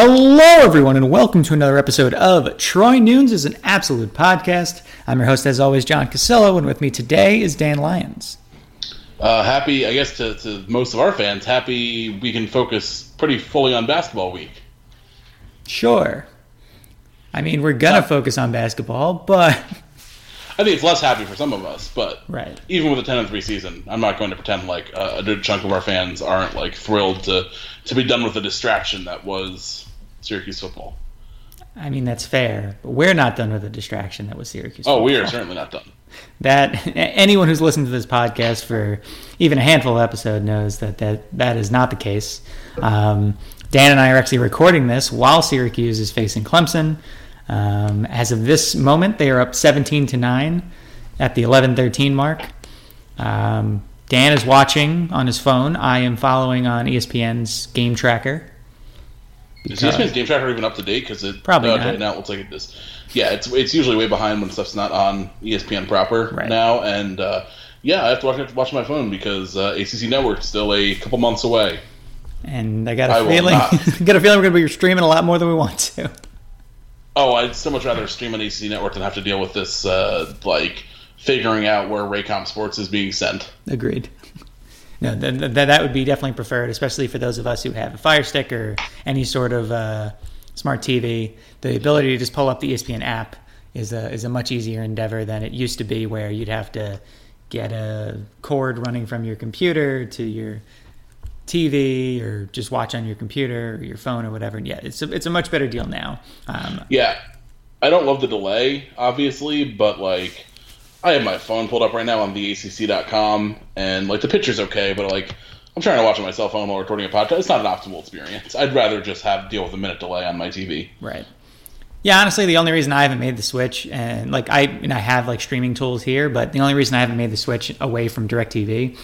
Hello, everyone, and welcome to another episode of Troy Nunes is an Absolute Podcast. I'm your host, as always, John Cassillo, and with me today is Dan Lyons. Uh, happy, I guess, to, to most of our fans, happy we can focus pretty fully on basketball week. Sure. I mean, we're going to focus on basketball, but. I think it's less happy for some of us, but right. even with a 10 and 3 season, I'm not going to pretend like a good chunk of our fans aren't like thrilled to, to be done with the distraction that was Syracuse football. I mean, that's fair, but we're not done with the distraction that was Syracuse. Oh, football. we are certainly not done. That anyone who's listened to this podcast for even a handful of episodes knows that that, that is not the case. Um, Dan and I are actually recording this while Syracuse is facing Clemson. Um, as of this moment, they are up 17 to 9 at the 11 13 mark. Um, Dan is watching on his phone. I am following on ESPN's game tracker. Is ESPN's game tracker even up to date? Because it Probably uh, right now it looks like it is. Yeah, it's it's usually way behind when stuff's not on ESPN proper Right. now, and uh, yeah, I have to watch, have to watch my phone because uh, ACC Network's still a couple months away. And I got a I feeling, got a feeling we're going to be streaming a lot more than we want to. Oh, I'd so much rather stream on ACC Network than have to deal with this uh, like figuring out where Raycom Sports is being sent. Agreed. No, th- th- that would be definitely preferred, especially for those of us who have a Fire Stick or any sort of uh, smart TV. The ability to just pull up the ESPN app is a is a much easier endeavor than it used to be, where you'd have to get a cord running from your computer to your TV or just watch on your computer or your phone or whatever. And yeah, it's a, it's a much better deal now. Um, Yeah, I don't love the delay, obviously, but like I have my phone pulled up right now on the ACC.com, and like the picture's okay, but like I'm trying to watch on my cell phone while recording a podcast. It's not an optimal experience. I'd rather just have deal with a minute delay on my TV. Right. Yeah, honestly, the only reason I haven't made the switch, and like I, and I have like streaming tools here, but the only reason I haven't made the switch away from Directv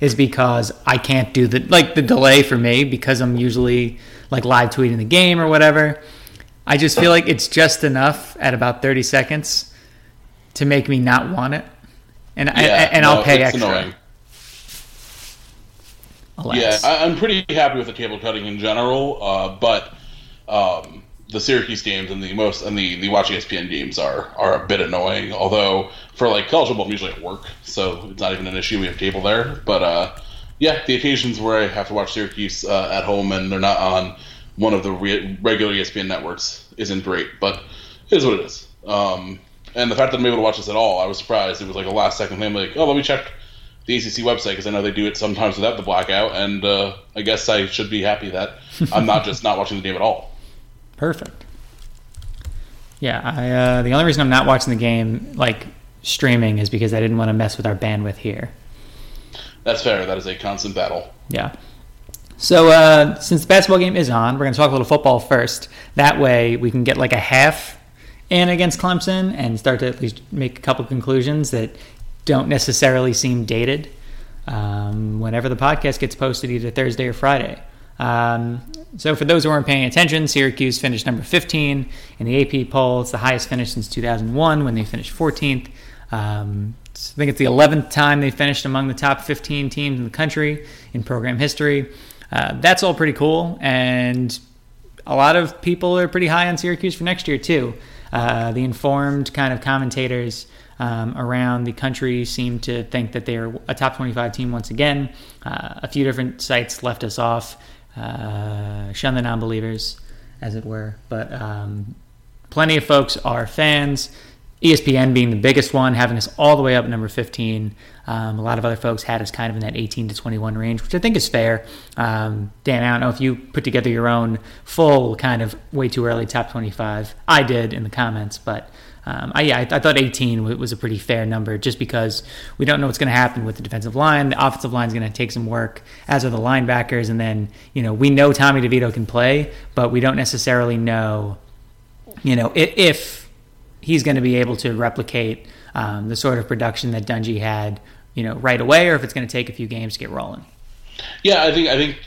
is because I can't do the like the delay for me because I'm usually like live tweeting the game or whatever. I just feel like it's just enough at about 30 seconds to make me not want it, and I, and no, I'll pay extra. annoying. Alas. Yeah, I, I'm pretty happy with the cable cutting in general, uh, but um, the Syracuse games and the most and the the Watch ESPN games are are a bit annoying. Although for like college football, I'm usually at work, so it's not even an issue. We have cable there, but uh, yeah, the occasions where I have to watch Syracuse uh, at home and they're not on one of the re- regular ESPN networks isn't great, but it is what it is. Um, and the fact that I'm able to watch this at all, I was surprised. It was like a last second thing, like, oh, let me check the ACC website because I know they do it sometimes without the blackout, and uh, I guess I should be happy that I'm not just not watching the game at all. Perfect. Yeah, I, uh, the only reason I'm not watching the game like streaming is because I didn't want to mess with our bandwidth here. That's fair. That is a constant battle. Yeah. So uh, since the basketball game is on, we're going to talk a little football first. That way we can get like a half in against Clemson and start to at least make a couple conclusions that don't necessarily seem dated um, whenever the podcast gets posted, either Thursday or Friday. Um, so for those who weren't paying attention, Syracuse finished number 15 in the AP poll. It's the highest finish since 2001 when they finished 14th. Um, I think it's the 11th time they finished among the top 15 teams in the country in program history. Uh, that's all pretty cool, and a lot of people are pretty high on Syracuse for next year too. Uh, the informed kind of commentators um, around the country seem to think that they're a top 25 team once again. Uh, a few different sites left us off, uh, shun the non-believers, as it were, but um, plenty of folks are fans. ESPN being the biggest one, having us all the way up number 15. Um, a lot of other folks had us kind of in that 18 to 21 range, which I think is fair. Um, Dan, I don't know if you put together your own full kind of way too early top 25. I did in the comments, but um, I, yeah, I, I, thought 18 was a pretty fair number just because we don't know what's going to happen with the defensive line. The offensive line is going to take some work, as are the linebackers. And then, you know, we know Tommy DeVito can play, but we don't necessarily know, you know, if, if he's going to be able to replicate um, the sort of production that Dungey had, you know, right away, or if it's going to take a few games to get rolling. Yeah, I think I think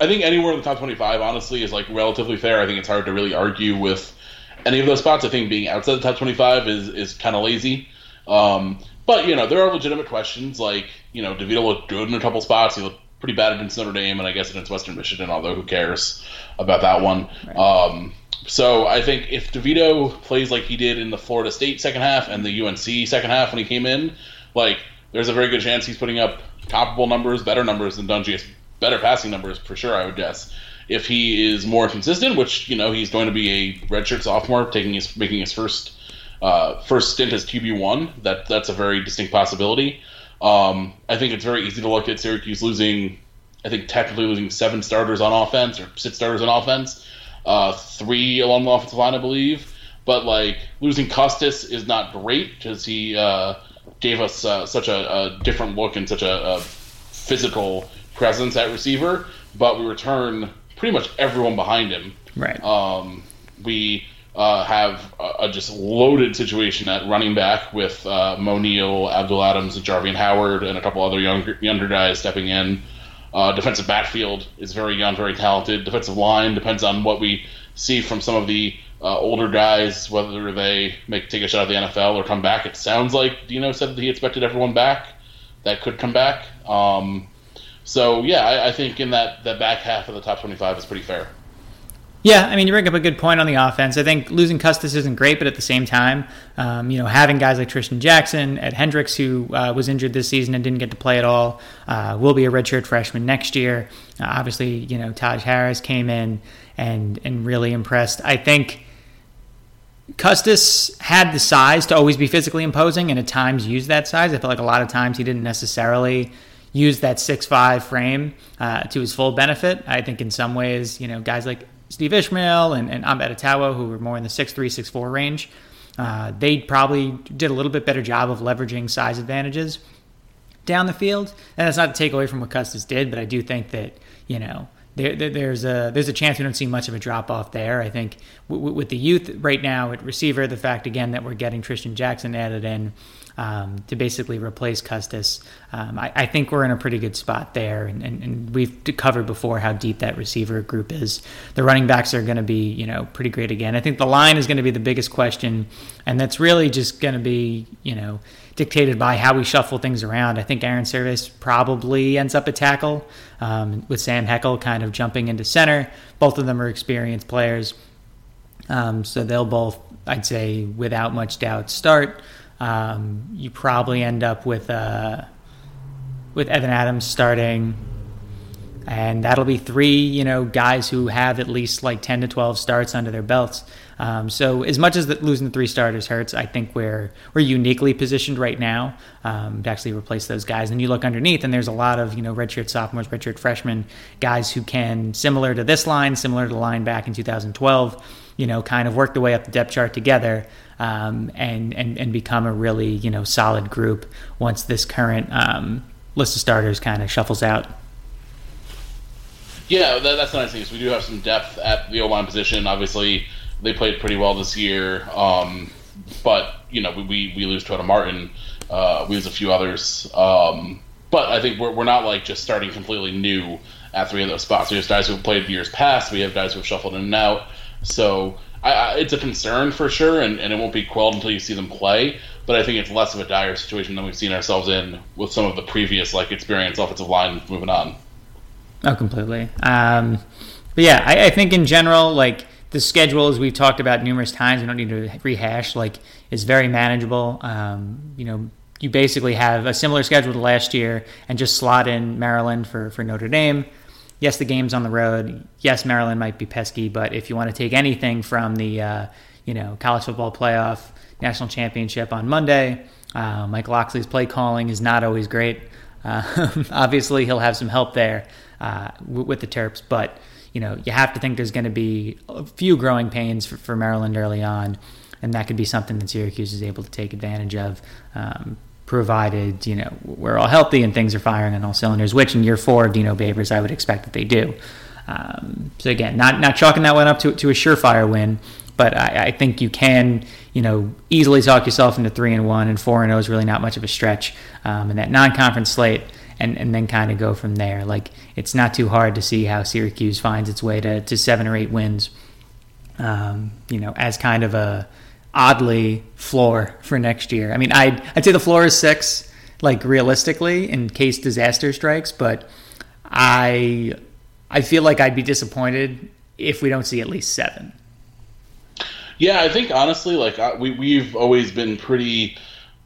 I think anywhere in the top 25, honestly, is like relatively fair. I think it's hard to really argue with any of those spots. I think being outside the top 25 is is kind of lazy. Um, but you know, there are legitimate questions. Like you know, DeVito looked good in a couple spots. He looked pretty bad against Notre Dame, and I guess against Western Michigan. Although who cares about that one? Right. Um, so I think if DeVito plays like he did in the Florida State second half and the UNC second half when he came in, like there's a very good chance he's putting up comparable numbers, better numbers than Dungey, better passing numbers for sure. I would guess if he is more consistent, which you know he's going to be a redshirt sophomore, taking his making his first uh, first stint as QB one. That that's a very distinct possibility. Um, I think it's very easy to look at Syracuse losing. I think technically losing seven starters on offense or six starters on offense, uh, three along the offensive line, I believe. But like losing Custis is not great because he uh, gave us uh, such a, a, different look and such a, a physical presence at receiver. But we return pretty much everyone behind him. Right. Um, we uh, have a, a, just loaded situation at running back with uh, Moe Neal, Abdul Adams, and Howard, and a couple other younger younger guys stepping in. Uh, defensive backfield is very young, very talented. Defensive line depends on what we see from some of the uh, older guys, whether they make take a shot at the NFL or come back. It sounds like Dino said that he expected everyone back that could come back. Um, so yeah, I, I, think in that that back half of the top twenty-five is pretty fair. Yeah, I mean, you bring up a good point on the offense. I think losing Custis isn't great, but at the same time, um, you know, having guys like Trishton Jackson, Ed Hendricks, who uh, was injured this season and didn't get to play at all, uh, will be a redshirt freshman next year. Uh, obviously, you know, Taj Harris came in and and really impressed. I think Custis had the size to always be physically imposing, and at times used that size. I felt like a lot of times he didn't necessarily use that six five frame uh, to his full benefit. I think in some ways, you know, guys like Steve Ishmael and, and Amba Etta-Tawo, who were more in the six three six four range, uh, they probably did a little bit better job of leveraging size advantages down the field. And that's not to take away from what Custis did, but I do think that, you know, there, there, there's a there's a chance we don't see much of a drop off there. I think w- with the youth right now at receiver, the fact again that we're getting Trishton Jackson added in, um, to basically replace Custis. Um, I, I, think we're in a pretty good spot there, and, and, and, we've covered before how deep that receiver group is. The running backs are going to be, you know, pretty great again. I think the line is going to be the biggest question, and that's really just going to be, you know, dictated by how we shuffle things around. I think Airon Servais probably ends up at tackle um, with Sam Heckel kind of jumping into center. Both of them are experienced players. Um, so they'll both, I'd say, without much doubt, start. Um, you probably end up with uh, with Evan Adams starting, and that'll be three, you know, guys who have at least like ten to twelve starts under their belts. Um, so as much as the, losing the three starters hurts, I think we're we're uniquely positioned right now um, to actually replace those guys. And you look underneath, and there's a lot of you know redshirt sophomores, redshirt freshmen, guys who can similar to this line, similar to the line back in 2012, you know, kind of work the way up the depth chart together um, and, and and become a really you know solid group once this current um, list of starters kind of shuffles out. Yeah, that, that's the nice thing is we do have some depth at the O line position. Obviously, they played pretty well this year, um, but you know we, we, we lose Tota Martin, uh, we lose a few others, um, but I think we're, we're not like just starting completely new at three of those spots. We have guys who have played years past. We have guys who have shuffled in and out. So I, I, it's a concern for sure, and, and it won't be quelled until you see them play. But I think it's less of a dire situation than we've seen ourselves in with some of the previous like experienced offensive line moving on. Oh, completely. Um, but yeah, I, I think in general, like the schedule, as we've talked about numerous times, we don't need to rehash. Like, is very manageable. Um, you know, you basically have a similar schedule to last year, and just slot in Maryland for for Notre Dame yes, the game's on the road. Yes, Maryland might be pesky, but if you want to take anything from the uh, you know college football playoff national championship on Monday, uh, Mike Locksley's play calling is not always great. Uh, obviously, he'll have some help there uh, with the Terps, but you know you have to think there's going to be a few growing pains for, for Maryland early on. and that could be something that Syracuse is able to take advantage of. Um, provided you know we're all healthy and things are firing on all cylinders, which in year four of Dino Babers I would expect that they do. Um, so again, not not chalking that one up to, to a surefire win, but I, I, think you can you know easily talk yourself into three and one and four and zero oh is really not much of a stretch. Um, and that non-conference slate and, and then kind of go from there. Like it's not too hard to see how Syracuse finds its way to, to seven or eight wins. Um, you know, as kind of a oddly floor for next year. I mean, I'd I'd say the floor is six, like realistically, in case disaster strikes. But I I feel like I'd be disappointed if we don't see at least seven. Yeah, I think honestly, like we we've always been pretty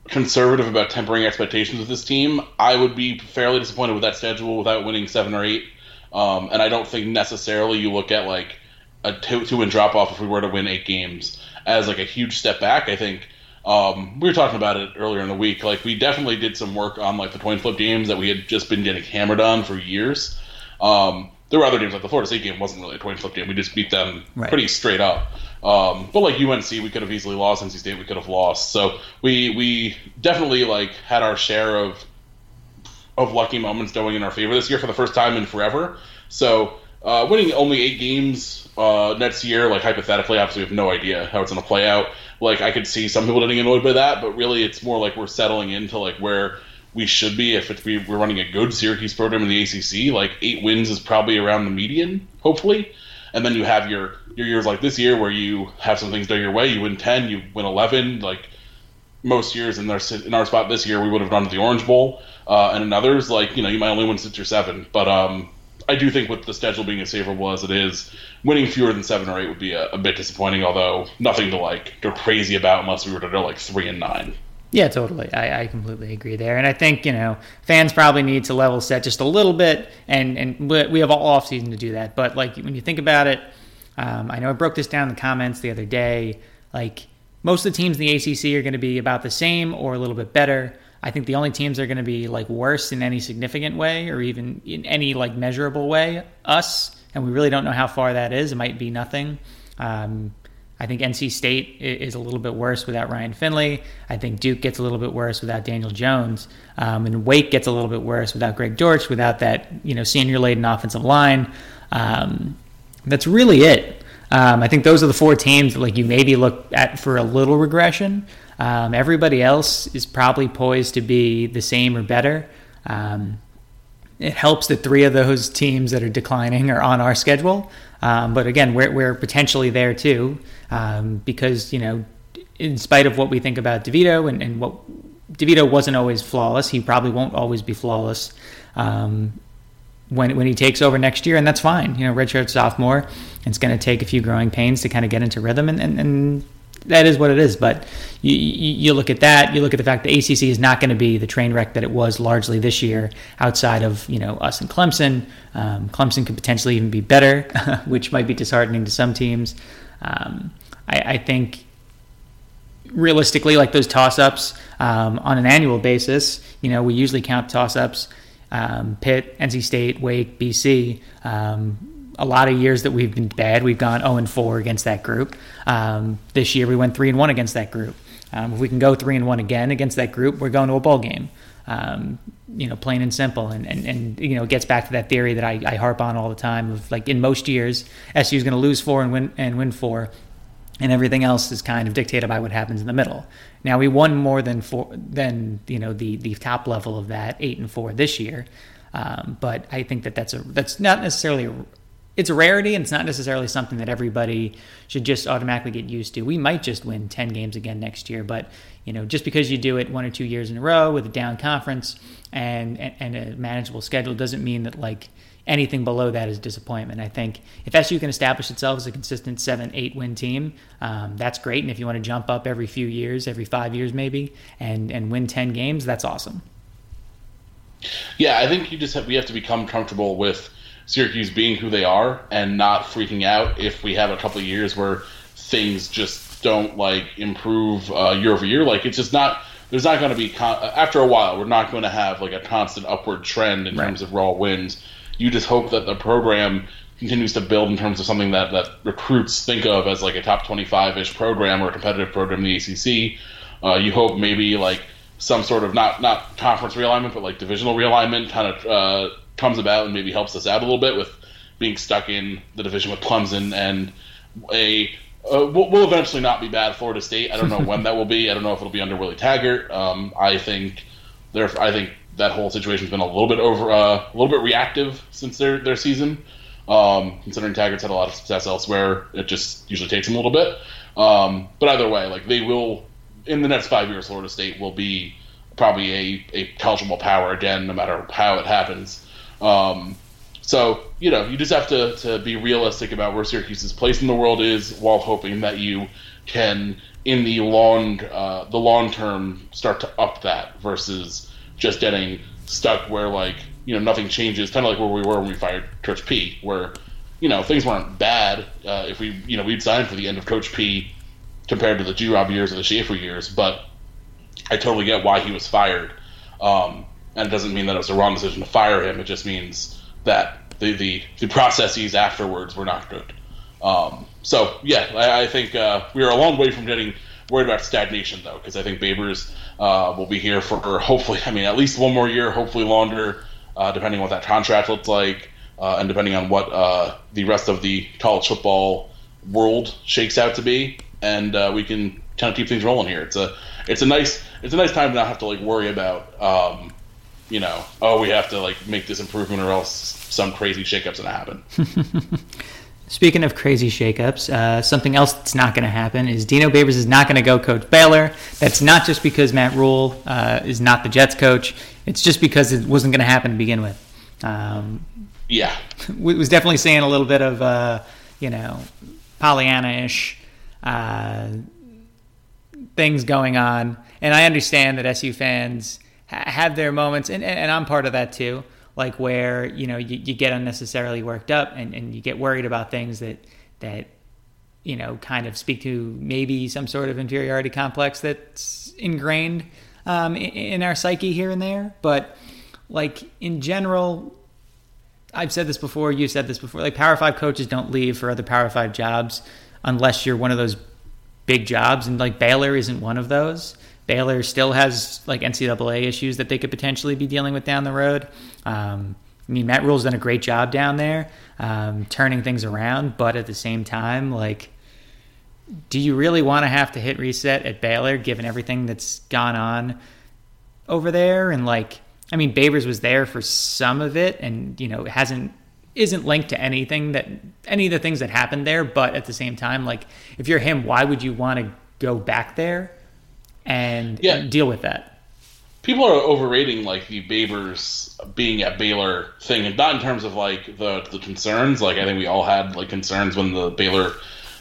conservative about tempering expectations with this team. I would be fairly disappointed with that schedule without winning seven or eight. Um, and I don't think necessarily you look at like a two, two win drop off if we were to win eight games as like a huge step back. I think um, we were talking about it earlier in the week. Like we definitely did some work on like the point flip games that we had just been getting hammered on for years. Um, there were other games like the Florida State game wasn't really a point flip game. We just beat them right. pretty straight up. Um, but like UNC, we could have easily lost. NC State, we could have lost. So we we definitely like had our share of of lucky moments going in our favor this year for the first time in forever. So uh, winning only eight games uh, next year, like hypothetically, obviously we have no idea how it's going to play out. Like I could see some people getting annoyed by that, but really it's more like we're settling into like where we should be if it's, we're running a good Syracuse program in the ACC. Like eight wins is probably around the median, hopefully. And then you have your your years like this year where you have some things go your way. You win ten, you win eleven. Like most years in our in our spot this year, we would have gone to the Orange Bowl, uh, and in others, like you know, you might only win six or seven. But um, I do think with the schedule being as favorable as it is, winning fewer than seven or eight would be a, a bit disappointing. Although nothing to like go crazy about unless we were to go like three and nine. Yeah, totally. I, I, completely agree there, and I think you know fans probably need to level set just a little bit, and and we have all off season to do that. But like when you think about it, um, I know I broke this down in the comments the other day. Like most of the teams in the ACC are going to be about the same or a little bit better. I think the only teams that are going to be like worse in any significant way or even in any like measurable way, us, and we really don't know how far that is. It might be nothing. Um, I think NC State is a little bit worse without Ryan Finley. I think Duke gets a little bit worse without Daniel Jones, um, and Wake gets a little bit worse without Greg Dortch, without that you know senior laden offensive line. Um, that's really it. Um, I think those are the four teams that like you maybe look at for a little regression. Um, everybody else is probably poised to be the same or better. Um, it helps that three of those teams that are declining are on our schedule. Um, but again, we're, we're potentially there too um, because, you know, in spite of what we think about DeVito and, and what DeVito wasn't always flawless, he probably won't always be flawless. Um, when when he takes over next year, and that's fine. You know, redshirt sophomore, it's going to take a few growing pains to kind of get into rhythm, and, and, and that is what it is. But you, you, look at that, you look at the fact the ACC is not going to be the train wreck that it was largely this year, outside of you know us and Clemson. Um, Clemson could potentially even be better, which might be disheartening to some teams. Um, I, I, think realistically, like those toss ups um, on an annual basis, you know, we usually count toss ups um, Pitt, NC State, Wake, BC. A lot of years that we've been bad, we've gone 0 and 4 against that group. Um, this year we went 3 and 1 against that group. Um, if we can go 3 and 1 again against that group, we're going to a bowl game. Um, you know, plain and simple. And, and, and, you know, it gets back to that theory that I, I harp on all the time of like in most years, SU is going to lose four and win, and win four and everything else is kind of dictated by what happens in the middle. Now we won more than four than you know the the top level of that eight and four this year, um, but I think that that's a that's not necessarily it's a rarity and it's not necessarily something that everybody should just automatically get used to. We might just win ten games again next year, but you know just because you do it one or two years in a row with a down conference and and, a manageable schedule doesn't mean that like anything below that is disappointment. I think if SU can establish itself as a consistent seven, eight win team, um, that's great. And if you want to jump up every few years, every five years maybe, and and win ten games, that's awesome. Yeah, I think you just have we have to become comfortable with Syracuse being who they are and not freaking out if we have a couple of years where things just don't like improve uh, year over year. Like it's just not. There's not going to be con- after a while. We're not going to have like a constant upward trend in right. terms of raw wins you just hope that the program continues to build in terms of something that, that recruits think of as like a top 25 ish program or a competitive program in the ACC. Uh, you hope maybe like some sort of not not conference realignment, but like divisional realignment kind of uh, comes about and maybe helps us out a little bit with being stuck in the division with Clemson and a uh, will, will eventually not be bad Florida State. I don't know when that will be. I don't know if it'll be under Willie Taggart. Um, I think there. I think that whole situation's been a little bit over, uh, a little bit reactive since their their season. Um, considering Taggart's had a lot of success elsewhere, it just usually takes him a little bit. Um, but either way, like they will in the next five years, Florida State will be probably a, a eligible power again, no matter how it happens. Um, so you know, you just have to, to be realistic about where Syracuse's place in the world is, while hoping that you can, in the long uh, the long term, start to up that versus just getting stuck where like you know nothing changes, kind of like where we were when we fired Coach P, where you know things weren't bad. Uh, if we you know we'd signed for the end of Coach P compared to the G Rob years or the Shafer years, but I totally get why he was fired. Um, and it doesn't mean that it was a wrong decision to fire him. It just means that the the, the processes afterwards were not good. Um, so yeah, I, I think uh, we are a long way from getting worried about stagnation though, because I think Babers uh, will be here for hopefully, I mean, at least one more year, hopefully longer uh, depending on what that contract looks like, uh, and depending on what uh, the rest of the college football world shakes out to be, and uh, we can kind of keep things rolling here. It's a it's a nice it's a nice time to not have to like worry about um, you know oh we have to like make this improvement or else some crazy shakeup's gonna happen. Speaking of crazy shakeups, uh, something else that's not going to happen is Dino Babers is not going to go coach Baylor. That's not just because Matt Rhule uh, is not the Jets coach. It's just because it wasn't going to happen to begin with. Um, yeah, was definitely saying a little bit of uh, you know Pollyanna-ish uh, things going on, and I understand that SU fans have their moments, and, and I'm part of that too like where you know you, you get unnecessarily worked up and, and you get worried about things that that you know kind of speak to maybe some sort of inferiority complex that's ingrained um, in, in our psyche here and there. But like in general i've said this before you said this before like power five coaches don't leave for other power five jobs unless you're one of those big jobs and like baylor isn't one of those Baylor still has like NCAA issues that they could potentially be dealing with down the road. Um, I mean, Matt Rhule's done a great job down there, um, turning things around, but at the same time, like, do you really want to have to hit reset at Baylor given everything that's gone on over there? And like, I mean, Babers was there for some of it, and you know, hasn't isn't linked to anything that any of the things that happened there. But at the same time, like, if you're him, why would you want to go back there? And yeah. deal with that. People are overrating like the Babers being at Baylor thing, and not in terms of like the the concerns. Like I think we all had like concerns when the Baylor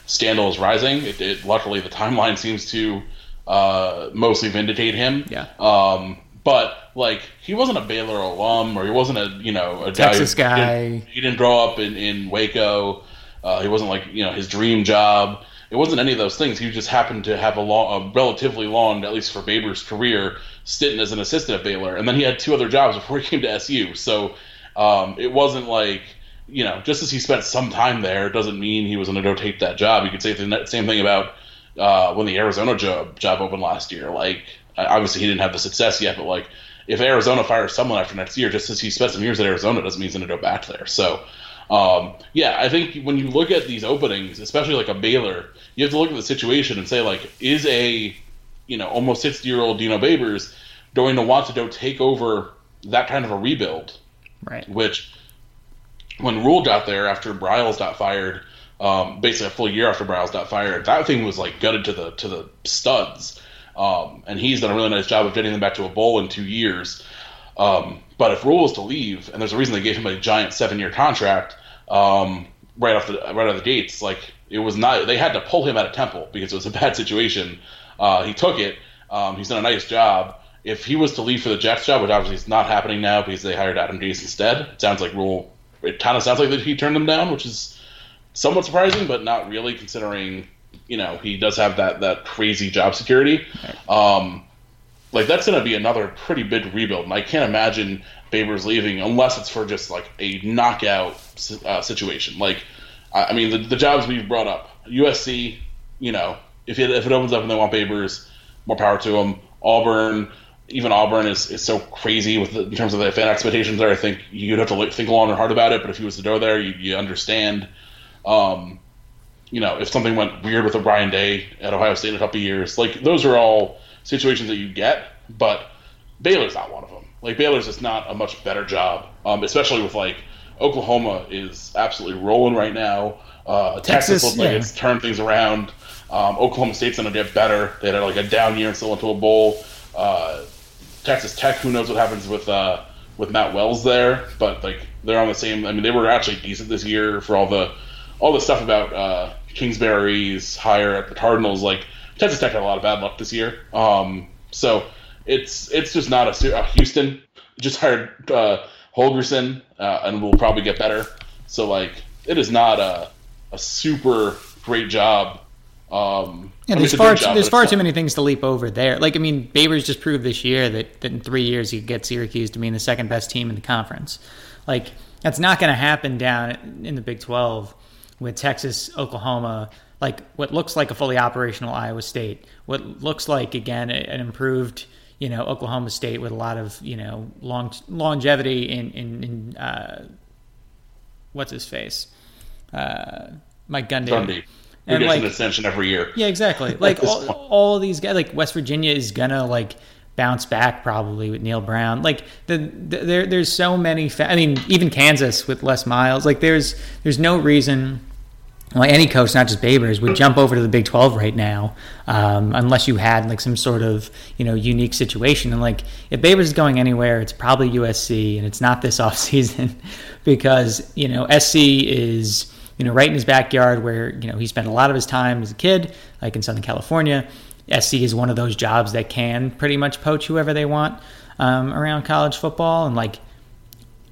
scandal was rising. It, it luckily the timeline seems to uh, mostly vindicate him. Yeah. Um, but like he wasn't a Baylor alum, or he wasn't a you know a Texas guy. guy. He didn't, he didn't grow up in in Waco. Uh, he wasn't like you know his dream job. It wasn't any of those things. He just happened to have a, long, a relatively long, at least for Baber's career, stint as an assistant at Baylor, and then he had two other jobs before he came to SU. So um, it wasn't like you know, just as he spent some time there, doesn't mean he was going to go take that job. You could say the same thing about uh, when the Arizona job job opened last year. Like, obviously he didn't have the success yet, but like, if Arizona fires someone after next year, just as he spent some years at Arizona, doesn't mean he's going to go back there. So, um, yeah, I think when you look at these openings, especially like a Baylor, you have to look at the situation and say like, is a you know almost sixty year old Dino Babers going to want to go take over that kind of a rebuild? Right. Which when Rhule got there after Briles got fired, um, basically a full year after Briles got fired, that thing was like gutted to the to the studs. Um, and he's done a really nice job of getting them back to a bowl in two years. Um, but if Rhule was to leave, and there's a reason they gave him a giant seven year contract um, right off the right out of the gates, like it was not. They had to pull him out of Temple because it was a bad situation. Uh, he took it. Um, he's done a nice job. If he was to leave for the Jets job, which obviously is not happening now because they hired Adam Gase instead, it sounds like Rhule. It kind of sounds like that he turned them down, which is somewhat surprising, but not really considering you know he does have that that crazy job security. Um, like that's going to be another pretty big rebuild, and I can't imagine Babers leaving unless it's for just like a knockout uh, situation. Like, I, I mean, the, the jobs we've brought up, USC, you know, if it if it opens up and they want Babers, more power to them. Auburn, even Auburn is, is so crazy with the, in terms of the fan expectations there. I think you'd have to think long and hard about it. But if he was to go there, you, you understand. Um, you know, if something went weird with O'Brien Day at Ohio State in a couple years, like those are all situations that you get. But Baylor's not one of them. Like Baylor's just not a much better job, um, especially with like Oklahoma is absolutely rolling right now. Uh, Texas, Texas looks yeah. like it's turned things around. Um, Oklahoma State's going to get better. They had like a down year and still went to a bowl. Uh, Texas Tech, who knows what happens with uh, with Matt Wells there, but like they're on the same. I mean, they were actually decent this year for all the all the stuff about uh, Kingsbury's hire at the Cardinals. Like Texas Tech had a lot of bad luck this year. Um, so it's it's just not a Houston just hired uh, Holgorsen uh, and will probably get better. So like it is not a a super great job um, yeah, there's far job, there's far too many things to leap over there. Like I mean, Babers just proved this year that, that in three years you could get Syracuse to being the second best team in the conference. Like that's not going to happen down in the Big Twelve with Texas, Oklahoma, like what looks like a fully operational Iowa State, what looks like again an improved you know Oklahoma State with a lot of you know long longevity in in, in uh, what's his face, uh, Mike Gundy and like an ascension every year. Yeah, exactly. Like all, all these guys, like West Virginia is gonna like bounce back probably with Neal Brown. Like the, the there there's so many. Fa- I mean, even Kansas with Les Miles. Like there's there's no reason. Well, any coach, not just Babers, would jump over to the Big 12 right now, um, unless you had like some sort of you know unique situation. And like if Babers is going anywhere, it's probably USC, and it's not this off season because you know SC is you know, right in his backyard where, you know, he spent a lot of his time as a kid, like in Southern California. SC is one of those jobs that can pretty much poach whoever they want um, around college football. And like,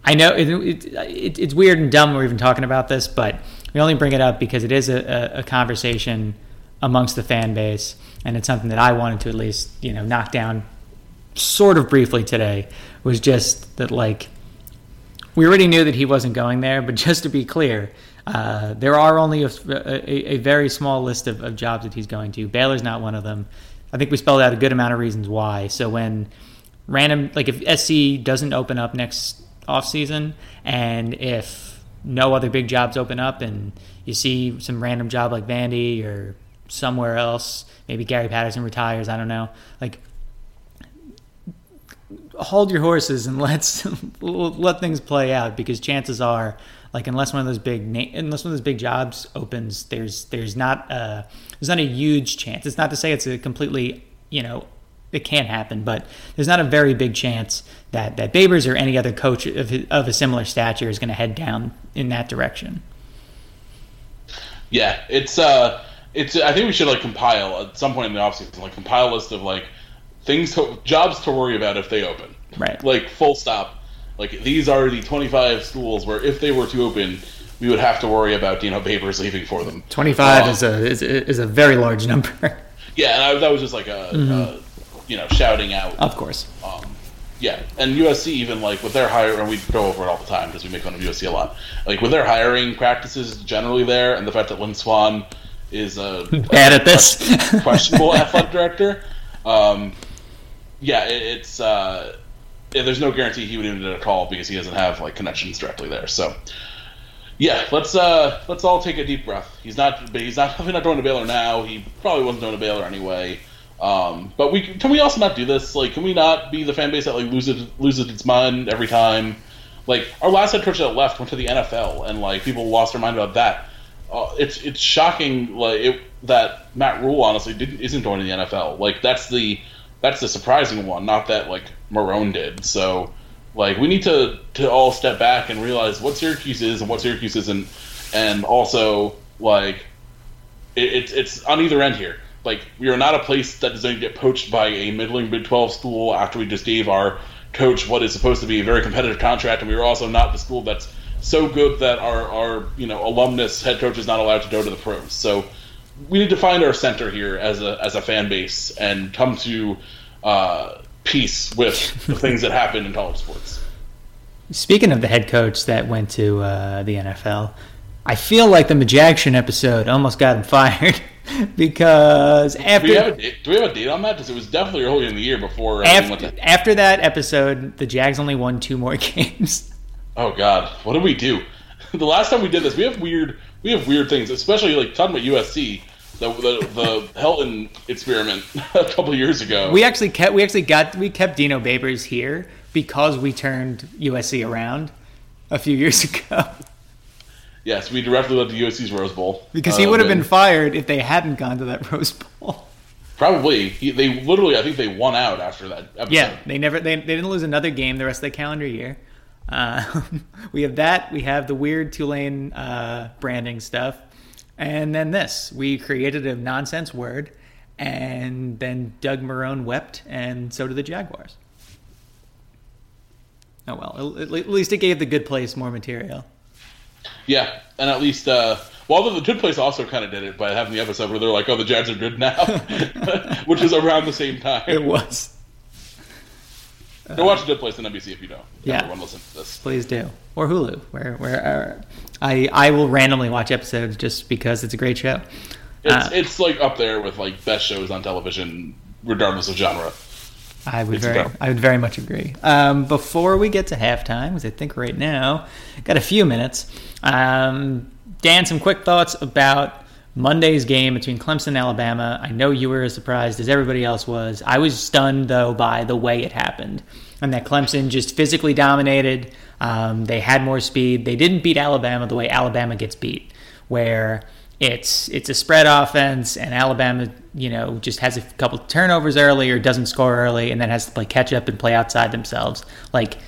I know it, it, it, it's weird and dumb we're even talking about this, but we only bring it up because it is a, a, conversation amongst the fan base, and it's something that I wanted to at least you know knock down sort of briefly today. Was just that like we already knew that he wasn't going there, but just to be clear, uh, there are only a, a, a, very small list of, of jobs that he's going to. Baylor's not one of them. I think we spelled out a good amount of reasons why. So when random, like if SC doesn't open up next off season, and if no other big jobs open up, and you see some random job like Vandy or somewhere else, maybe Gary Patterson retires, I don't know. Like hold your horses and let's let things play out because chances are like unless one of those big na- unless one of those big jobs opens, there's there's not a there's not a huge chance. It's not to say it's a completely you know it can't happen, but there's not a very big chance that that Babers or any other coach of of a similar stature is going to head down in that direction. Yeah, it's uh, it's. I think we should like compile at some point in the offseason, like compile a list of like things to jobs to worry about if they open. Right. Like full stop. Like these are the 25 schools where if they were to open, we would have to worry about Dino Babers leaving for them. 25 um, is a is, is a very large number. yeah, and I, that was just like a, mm-hmm. a, you know shouting out. Of course. Um, yeah, and USC even like with their hiring, and we go over it all the time because we make fun of USC a lot. Like with their hiring practices generally there, and the fact that Lynn Swann is a bad at this questionable athletic director. Um, yeah, it, it's uh, yeah, there's no guarantee he would even get a call because he doesn't have like connections directly there. So yeah, let's uh let's all take a deep breath. He's not, but he's not definitely not going to Baylor now. He probably wasn't going to Baylor anyway. Um, but we can we also not do this? Like, can we not be the fan base that like loses loses its mind every time? Like our last head coach that left went to the NFL, and like people lost their mind about that. Uh, it's it's shocking like it, that Matt Rhule honestly didn't isn't to the NFL. Like that's the that's the surprising one, not that like Marrone did. So like we need to to all step back and realize what Syracuse is and what Syracuse isn't, and also like it, it's it's on either end here. Like we are not a place that is going to get poached by a middling Big Twelve school after we just gave our coach what is supposed to be a very competitive contract, and we are also not the school that's so good that our our you know alumnus head coach is not allowed to go to the pros. So we need to find our center here as a as a fan base and come to uh, peace with the things that happen in college sports. Speaking of the head coach that went to uh, the NFL, I feel like the Majaction episode almost got him fired because after do we, have a date, do we have a date on that? Because it was definitely early in the year before. Uh, after, after that episode, the Jags only won two more games. Oh God, what did we do? the last time we did this, we have weird, we have weird things, especially like talking about USC. The, the, the Helton experiment a couple years ago. We actually kept we actually got we kept Dino Babers here because we turned USC around a few years ago. Yes, we directly led to USC's Rose Bowl because he uh, would have been fired if they hadn't gone to that Rose Bowl. Probably, he, they literally. I think they won out after that. Episode. Yeah, they never they, they didn't lose another game the rest of the calendar year. Uh, we have that. We have the weird Tulane uh, branding stuff, and then this. We created a nonsense word, and then Doug Marrone wept, and so did the Jaguars. Oh well, at least it gave the good place more material. Yeah, and at least, uh, well, the Good Place also kind of did it by having the episode where they're like, "Oh, the Jags are good now," which is around the same time. It was. Go watch The Good Place on NBC if you don't. Yeah, everyone listen to this. Please do, or Hulu, where where uh, I I will randomly watch episodes just because it's a great show. It's uh, it's like up there with like best shows on television, regardless of genre. I would it's very, I would very much agree. Um, before we get to halftime, because I think right now got a few minutes. Um, Dan, some quick thoughts about Monday's game between Clemson and Alabama. I know you were as surprised as everybody else was. I was stunned though by the way it happened, and that Clemson just physically dominated. Um, they had more speed. They didn't beat Alabama the way Alabama gets beat, where it's it's a spread offense, and Alabama, you know, just has a couple turnovers early or doesn't score early, and then has to play catch up and play outside themselves. Like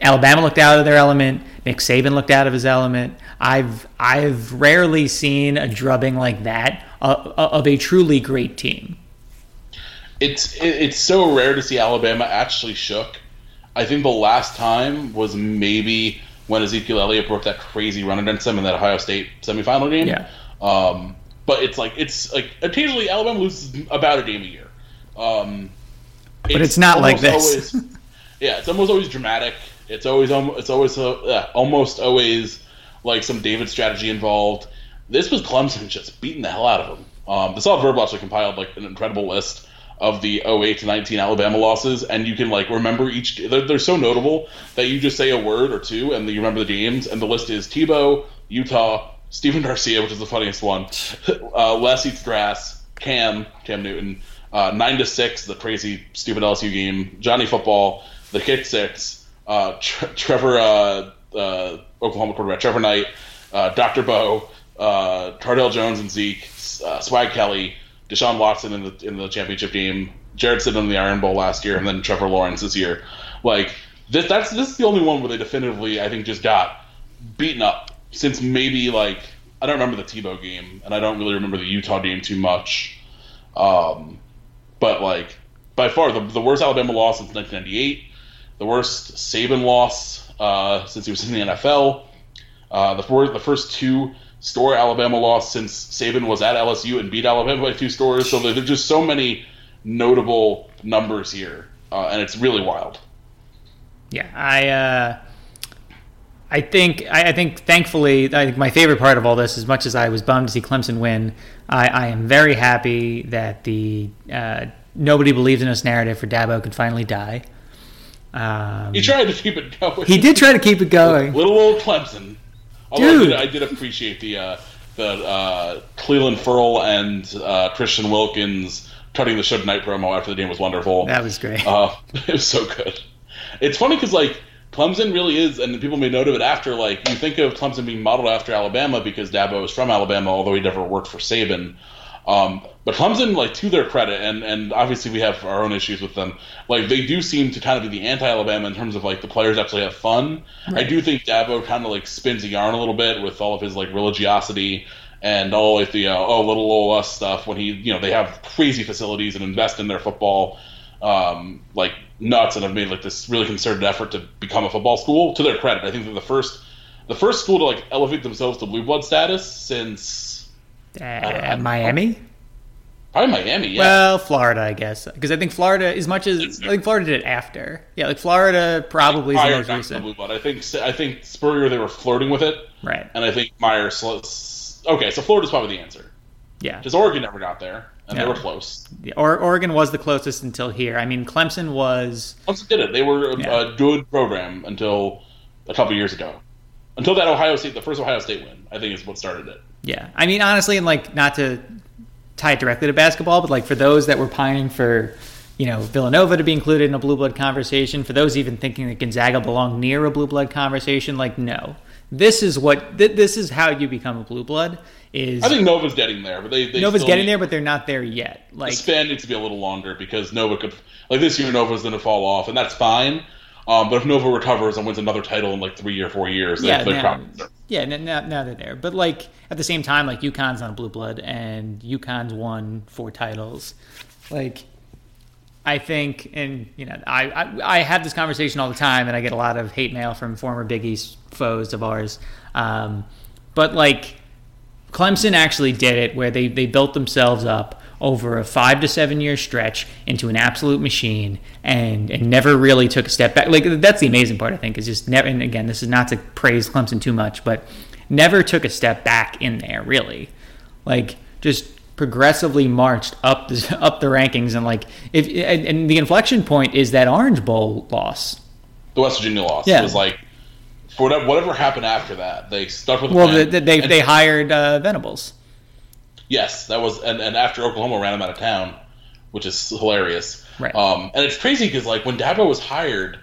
Alabama looked out of their element. Nick Saban looked out of his element. I've I've rarely seen a drubbing like that of, of a truly great team. It's it's so rare to see Alabama actually shook. I think the last time was maybe when Ezekiel Elliott broke that crazy run against them in that Ohio State semifinal game. Yeah. Um, but it's like it's like occasionally Alabama loses about a game a year. Um, but it's, it's not like this. Always, yeah, it's almost always dramatic. It's always it's always uh, almost always like some David strategy involved. This was Clemson just beating the hell out of them. Um, the Solid Verbal compiled like an incredible list of the 08 to 19 Alabama losses, and you can like remember each. They're, they're so notable that you just say a word or two, and you remember the games. And the list is Tebow, Utah, Stephen Garcia, which is the funniest one. Uh, Les eats grass. Cam, Cam Newton. Uh, nine to six, the crazy stupid LSU game. Johnny Football, the kick six. Uh, Tre- Trevor, uh, uh, Oklahoma quarterback. Trevor Knight, uh, Dr. Bo, uh, Cardale Jones and Zeke, uh, Swag Kelly, Deshaun Watson in the in the championship game. Jarrett Stidham in the Iron Bowl last year, and then Trevor Lawrence this year. Like this, that's this is the only one where they definitively, I think, just got beaten up since maybe like I don't remember the Tebow game, and I don't really remember the Utah game too much. Um, but like by far the, the worst Alabama loss since 1998, the worst Saban loss uh, since he was in the NFL, uh, the four, the first two store Alabama loss since Saban was at LSU and beat Alabama by two scores. So there there's just so many notable numbers here, uh, and it's really wild. Yeah, I uh, I think I, think thankfully I think my favorite part of all this, as much as I was bummed to see Clemson win, I, I am very happy that the uh, nobody believed in us narrative for Dabo could finally die. Um, he tried to keep it going. He did try to keep it going. Little old Clemson. Although Dude. I did, I did appreciate the uh, the uh, Clelin Ferrell and uh, Christian Wilkins cutting the Suge Knight promo after the game was wonderful. That was great. Uh, it was so good. It's funny because like Clemson really is, and people made note of it after. Like you think of Clemson being modeled after Alabama because Dabo is from Alabama, although he never worked for Saban. Um, but Clemson, like to their credit, and and obviously we have our own issues with them. Like they do seem to kind of be the anti-Alabama in terms of like the players actually have fun. Right. I do think Dabo kind of like spins a yarn a little bit with all of his like religiosity and all of the uh, oh little old us stuff when he you know they have crazy facilities and invest in their football um, like nuts and have made like this really concerted effort to become a football school. To their credit, I think they're the first the first school to like elevate themselves to blue blood status since uh, Miami. Probably Miami. Yeah. Well, Florida, I guess, because I think Florida, as much as I think Florida did it after. Yeah, like Florida probably is the most recent. I think I think Spurrier they were flirting with it, Right. and I think Meyer. Okay, so Florida's probably the answer. Yeah. Because Oregon never got there, and Yeah. they were close. Yeah, or, Oregon was the closest until here. I mean, Clemson was. They did it, they were a, Yeah. a good program until a couple years ago. Until that Ohio State, the first Ohio State win, I think is what started it. Yeah, I mean, honestly, and like not to tie it directly to basketball, but like for those that were pining for, you know, Villanova to be included in a blue blood conversation, for those even thinking that Gonzaga belonged near a blue blood conversation, like no, this is what th- this is how you become a blue blood. Is I think Nova's getting there, but they, they Nova's getting there, but they're not there yet. The Like span needs to be a little longer because Nova could like this year Nova's going to fall off, and that's fine. Um, but if Nova recovers and wins another title in like three or four years, Yeah, they, now- Yeah, now, now they're there. But like at the same time, like UConn's on a blue blood, and UConn's won four titles. Like I think, and you know, I, I I have this conversation all the time, and I get a lot of hate mail from former Big East foes of ours. Um, but like Clemson actually did it, where they they built themselves up over a five to seven year stretch into an absolute machine, and and never really took a step back. Like that's the amazing part, I think, is just never. And again, this is not to praise Clemson too much, but never took a step back in there, really. Like just progressively marched up the, up the rankings, and like if and, the inflection point is that Orange Bowl loss. the West Virginia loss. Yeah. It was like for whatever, whatever happened after that, they stuck with. the Well, they And- they hired uh, Venables. Yes, that was, and, and after Oklahoma ran him out of town, which is hilarious. Right. Um, and it's crazy because like when Dabo was hired,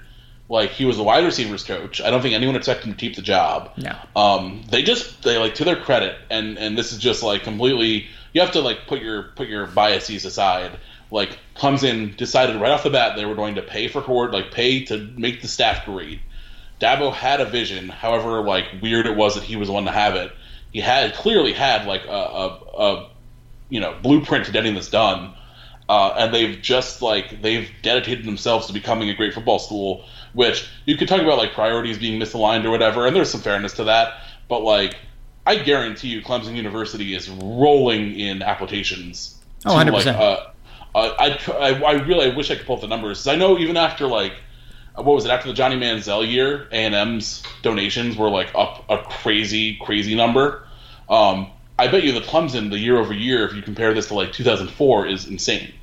like he was the wide receivers coach. I don't think anyone expected him to keep the job. No. Um, they just they like to their credit, and and this is just like completely. You have to like put your put your biases aside. Like Clemson decided right off the bat they were going to pay for court, like pay to make the staff great. Dabo had a vision, however like weird it was that he was the one to have it. He had clearly had like a, a, a you know blueprint to getting this done, uh, and they've just like they've dedicated themselves to becoming a great football school. Which you could talk about like priorities being misaligned or whatever, and there's some fairness to that. But like, I guarantee you, Clemson University is rolling in applications. Oh, to, 100%. Like, uh, uh, I, I I really I wish I could pull up the numbers. I know even after like what was it after the Johnny Manziel year, A and M's donations were like up a crazy crazy number. Um, I bet you the Clemson the year over year, if you compare this to like 2004, is insane,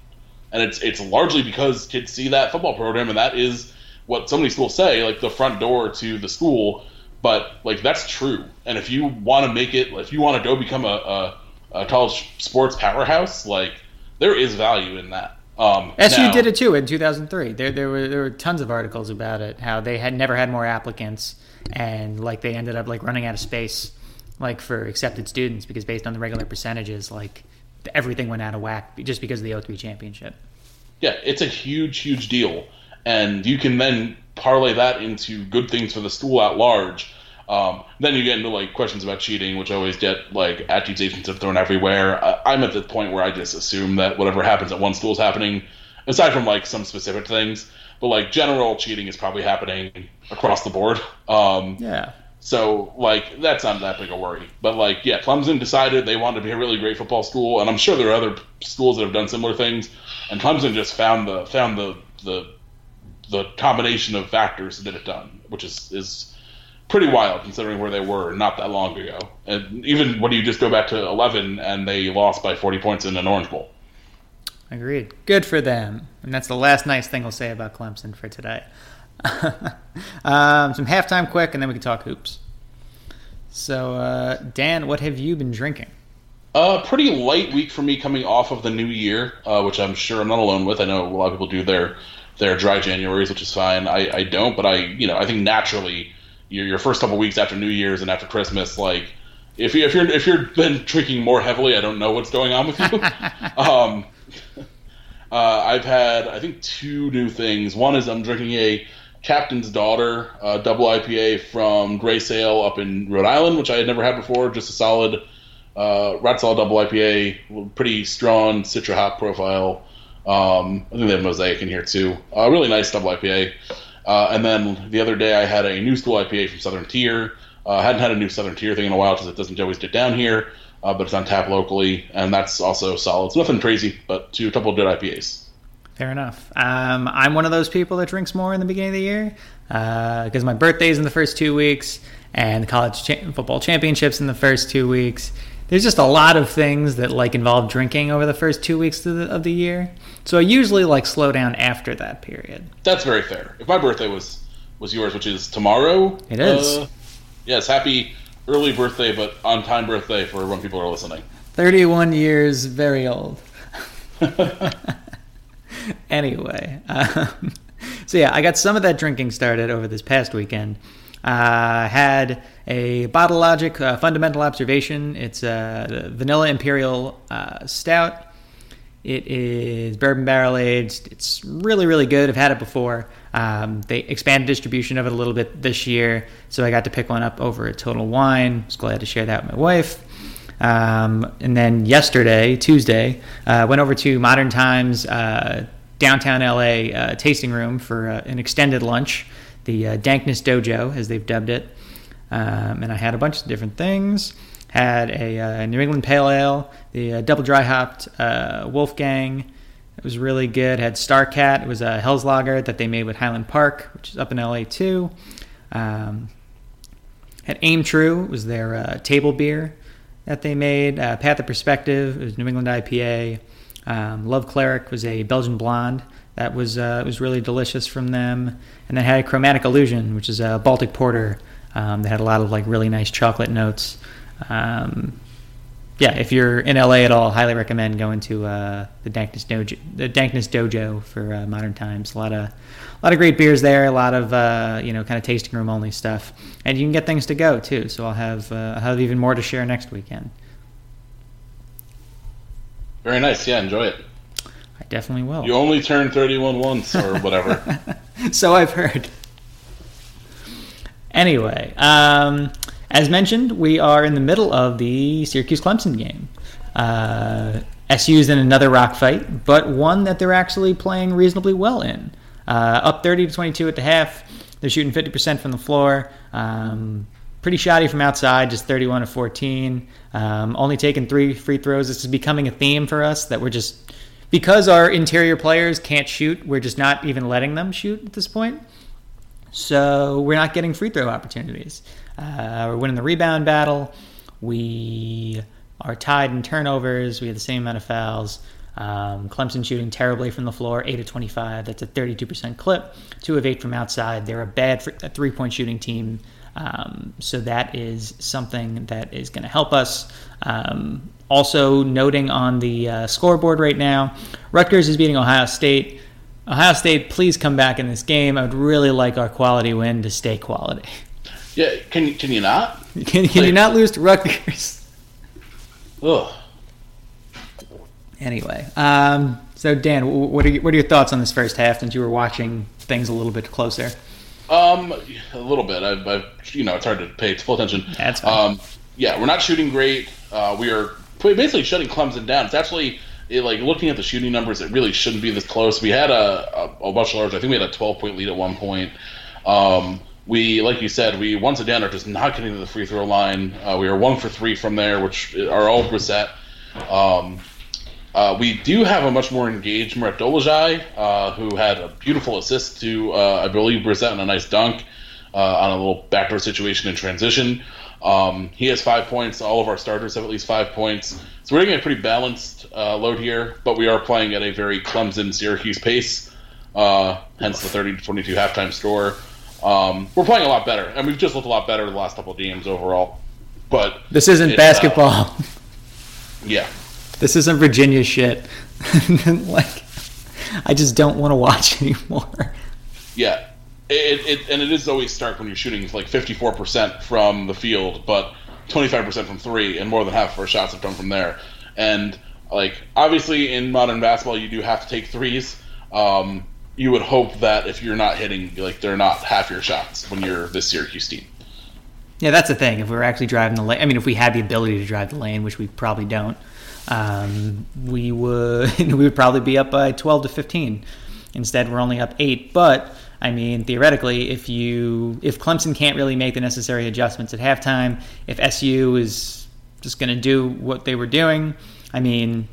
and it's it's largely because kids see that football program, and that is what so many schools say, like the front door to the school. But like that's true, and if you want to make it, if you want to go become a, a, a college sports powerhouse, like there is value in that. Um, SU now- did it too in 2003. There, there were there were tons of articles about it. How they had never had more applicants, and like they ended up like running out of space, like for accepted students because based on the regular percentages, like everything went out of whack just because of the O3 championship. Yeah, it's a huge, huge deal, and you can then parlay that into good things for the school at large. Um, then you get into like questions about cheating, which I always get like accusations of thrown everywhere. I, I'm at the point where I just assume that whatever happens at one school is happening, aside from like some specific things. But like general cheating is probably happening across the board. Um, Yeah, so like that's not that big a worry. But like yeah, Clemson decided they wanted to be a really great football school, and I'm sure there are other schools that have done similar things. And Clemson just found the found the the the combination of factors that it done, which is is pretty wild considering where they were not that long ago. And even when you just go back to 11 and they lost by 40 points in an Orange Bowl. agreed. Good for them. And that's the last nice thing we'll say about Clemson for today. um, some halftime quick, and then we can talk hoops. So, uh, Dan, what have you been drinking? Uh, pretty light week for me coming off of the new year, uh, which I'm sure I'm not alone with. I know a lot of people do their their dry Januaries, which is fine. I, I don't, but I you know I think naturally your your first couple weeks after New Year's and after Christmas, like if you if you're if you're been drinking more heavily, I don't know what's going on with you. um, uh, I've had I think two new things. One is I'm drinking a Captain's Daughter uh, double IPA from Grey Sail up in Rhode Island, which I had never had before. Just a solid uh, Rat Solid Double IPA, pretty strong Citra hop profile. Um, I think they have Mosaic in here too. Uh, really nice double IPA. Uh, and then the other day I had a new school IPA from Southern Tier. Uh, hadn't had a new Southern Tier thing in a while because it doesn't always get down here. uh, but it's on tap locally, and that's also solid. It's nothing crazy, but two a couple good IPAs. Fair enough. Um, I'm one of those people that drinks more in the beginning of the year because uh, my birthday's in the first two weeks and college cha- football championships in the first two weeks. There's just a lot of things that like involve drinking over the first two weeks of the, of the year. So I usually like slow down after that period. That's very fair. If my birthday was was yours, which is tomorrow, it is. Uh, yes, happy early birthday, but on time birthday for when people are listening. 31 years, very old. anyway, um, so yeah, I got some of that drinking started over this past weekend. Uh, had a Bottle Logic uh, fundamental observation. It's a vanilla imperial uh, stout. It is bourbon barrel aged. It's really, really good. I've had it before. Um, they expanded distribution of it a little bit this year, so I got to pick one up over at Total Wine. I was glad to share that with my wife. Um, and then yesterday, Tuesday, uh, went over to Modern Times uh, downtown LA uh, tasting room for uh, an extended lunch, the uh, Dankness Dojo, as they've dubbed it. Um, and I had a bunch of different things had a uh, New England Pale Ale, the uh, double dry hopped uh, Wolfgang. It was really good. Had Starcat. It was a Helles Lager that they made with Highland Park, which is up in LA too. Um, had Aim True. It was their uh, table beer that they made. Uh, Path of Perspective. It was New England IPA. Um, Love Cleric was a Belgian blonde. That was uh, was really delicious from them. And then had a Chromatic Illusion, which is a Baltic porter. Um, they had a lot of like really nice chocolate notes. Um, yeah, if you're in LA at all, highly recommend going to uh, the Dankness Dojo, the Dankness Dojo for uh, modern times. A lot of, a lot of great beers there. A lot of uh, you know kind of tasting room only stuff, and you can get things to go too. So I'll have uh, I'll have even more to share next weekend. Very nice. Yeah, enjoy it. I definitely will. You only turn 31 once or whatever. so I've heard. Anyway, um, as mentioned, we are in the middle of the Syracuse Clemson game. Uh, SU's in another rock fight, but one that they're actually playing reasonably well in. Uh, up 30 to 22 at the half. They're shooting 50% from the floor. Um, pretty shoddy from outside, just 31 to 14. Um, only taking three free throws. This is becoming a theme for us that we're just because our interior players can't shoot. We're just not even letting them shoot at this point. So we're not getting free throw opportunities. Uh, we're winning the rebound battle. We are tied in turnovers. We have the same amount of fouls. Um, Clemson shooting terribly from the floor, 8 of 25. That's a 32% clip. 2 of 8 from outside. They're a bad three point shooting team. Um, so that is something that is going to help us. Um, also, noting on the uh, scoreboard right now, Rutgers is beating Ohio State. Ohio State, please come back in this game. I would really like our quality win to stay quality. Yeah, can can you not? Can, can like, you not lose to Rutgers? Ugh. Anyway, um, so Dan, what are you, what are your thoughts on this first half? Since you were watching things a little bit closer. Um, a little bit. I've, I've you know, it's hard to pay full attention. That's fine. Um, yeah, we're not shooting great. Uh, we are basically shutting Clemson down. It's actually it, like looking at the shooting numbers, it really shouldn't be this close. We had a, a, a much larger. I think we had a 12 point lead at one point. Um, we, like you said, we once again are just not getting to the free throw line. Uh, we are one for three from there, which are all reset. Um, uh, we do have a much more engaged Marek Dolezaj, uh, who had a beautiful assist to, uh, I believe, Brissett and a nice dunk uh, on a little backdoor situation in transition. Um, he has five points. All of our starters have at least five points. So we're getting a pretty balanced uh, load here, but we are playing at a very Clemson Syracuse pace, hence the 30 to 22 halftime score. Um, we're playing a lot better, and we've just looked a lot better the last couple of games overall. But this isn't basketball. Uh, yeah, this isn't Virginia shit. like, I just don't want to watch anymore. Yeah, it, it and it is always stark when you're shooting like 54 percent from the field, but 25 percent from three, and more than half of our shots have come from there. And like obviously in modern basketball, you do have to take threes. Um, you would hope that if you're not hitting, like they're not half your shots when you're this Syracuse team. Yeah, that's the thing. If we were actually driving the lane, I mean, if we had the ability to drive the lane, which we probably don't, um, we would we would probably be up by 12 to 15. Instead, we're only up eight. But I mean, theoretically, if you if Clemson can't really make the necessary adjustments at halftime, if SU is just going to do what they were doing. I mean,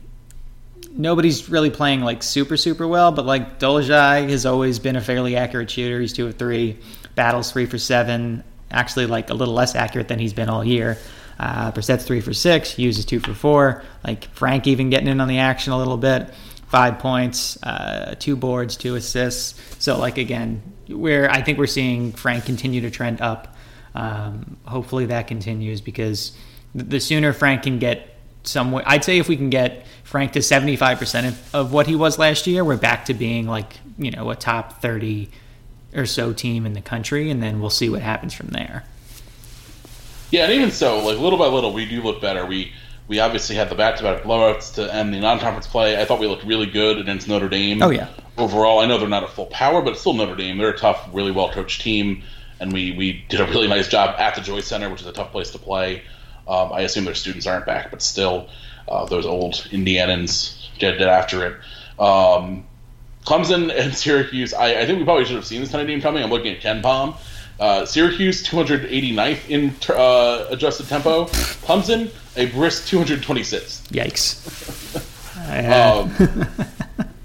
nobody's really playing like super super well, but like Dolezaj has always been a fairly accurate shooter. He's two of three, Battle's three for seven. Actually, like a little less accurate than he's been all year. Uh, Brissett's three for six, Hughes is two for four. Like Frank even getting in on the action a little bit. Five points, uh, two boards, two assists. So like again, where I think we're seeing Frank continue to trend up. Um, hopefully that continues because the sooner Frank can get some I'd say if we can get Frank to 75% of, of what he was last year, we're back to being like, you know, a top 30 or so team in the country, and then we'll see what happens from there. Yeah, and even so, like little by little, we do look better. We we obviously had the back-to-back blowouts to end the non-conference play. I thought we looked really good against Notre Dame. Oh yeah. Overall, I know they're not at full power, but it's still Notre Dame. They're a tough, really well-coached team, and we we did a really nice job at the Joyce Center, which is a tough place to play. Um, I assume their students aren't back, but still, uh, those old Indianans did, did after it. Um, Clemson and Syracuse. I, I, think we probably should have seen this kind of game coming. I'm looking at KenPom. Uh, Syracuse 289th in uh, adjusted tempo. Clemson a brisk 226. Yikes. um,